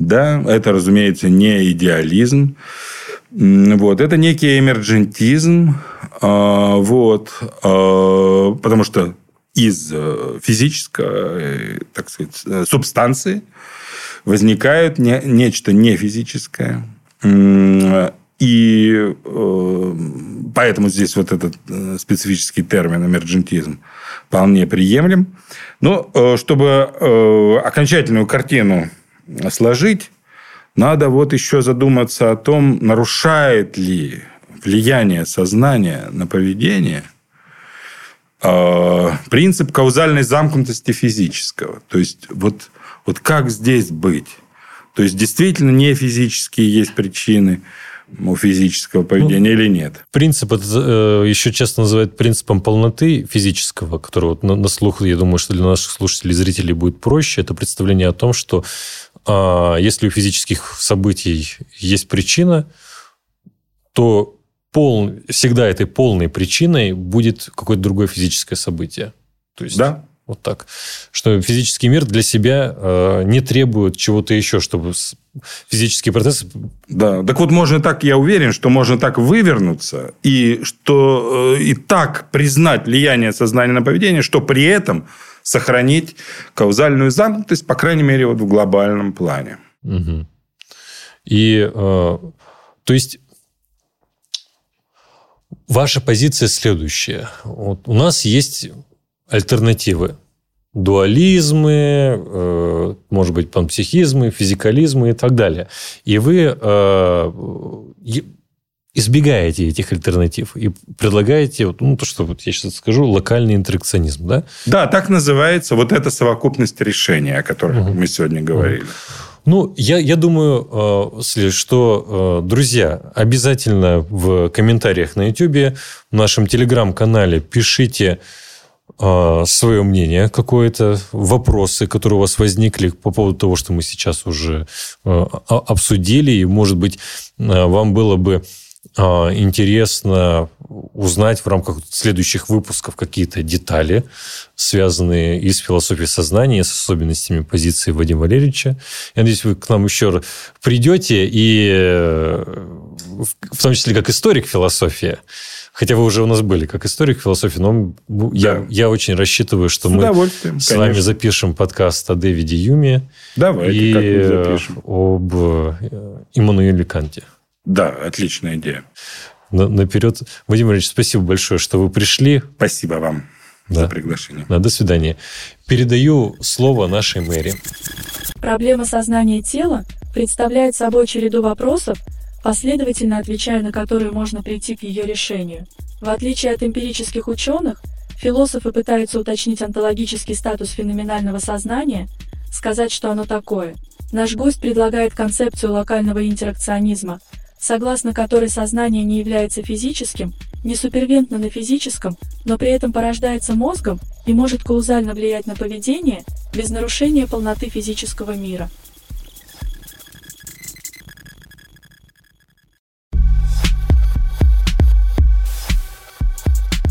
Да, это, разумеется, не идеализм. Вот. Это некий эмерджентизм. А, вот. А, потому что из э, физической, так сказать, э, субстанции возникает не, нечто нефизическое. И э, поэтому здесь вот этот э, специфический термин эмерджентизм вполне приемлем. Но э, чтобы э, окончательную картину сложить, надо вот еще задуматься о том, нарушает ли влияние сознания на поведение принцип каузальной замкнутости физического. То есть, вот, вот как здесь быть? То есть, действительно, не физические есть причины – у физического поведения ну, или нет. Принцип это э, еще часто называют принципом полноты физического, который вот на, на слух, я думаю, что для наших слушателей и зрителей будет проще. Это представление о том, что э, если у физических событий есть причина, то пол, всегда этой полной причиной будет какое-то другое физическое событие. То есть, да. Вот так. Что физический мир для себя э, не требует чего-то еще, чтобы физические процессы... Да, так вот можно так, я уверен, что можно так вывернуться, и что э, и так признать влияние сознания на поведение, что при этом сохранить каузальную замкнутость, по крайней мере, вот в глобальном плане. Угу. И, э, то есть, ваша позиция следующая. Вот у нас есть альтернативы. Дуализмы, э, может быть, панпсихизмы, физикализмы и так далее. И вы э, избегаете этих альтернатив и предлагаете, ну, то, что вот я сейчас скажу, локальный интеракционизм, да? Да, так называется вот эта совокупность решений, о которых угу. мы сегодня говорили. Ну, я, я думаю, э, что, друзья, обязательно в комментариях на YouTube, в нашем телеграм-канале пишите свое мнение какое-то, вопросы, которые у вас возникли по поводу того, что мы сейчас уже а, обсудили, и, может быть, а, вам было бы интересно узнать в рамках следующих выпусков какие-то детали, связанные и с философией сознания, и с особенностями позиции Вадима Валерьевича. Я надеюсь, вы к нам еще придете, и э, в том числе как историк философии, Хотя вы уже у нас были как историк философии, но да. я, я очень рассчитываю, что с мы с конечно. вами запишем подкаст о Дэвиде Юме Давайте, и об э, Иммануиле Канте. Да, отличная идея. На, наперед. Владимир Ильич, спасибо большое, что вы пришли. Спасибо вам да. за приглашение. Да, до свидания. Передаю слово нашей мэре. Проблема сознания тела представляет собой череду вопросов, последовательно отвечая на которые можно прийти к ее решению. В отличие от эмпирических ученых, философы пытаются уточнить онтологический статус феноменального сознания, сказать, что оно такое. Наш гость предлагает концепцию локального интеракционизма, согласно которой сознание не является физическим, не супервентно на физическом, но при этом порождается мозгом и может каузально влиять на поведение без нарушения полноты физического мира.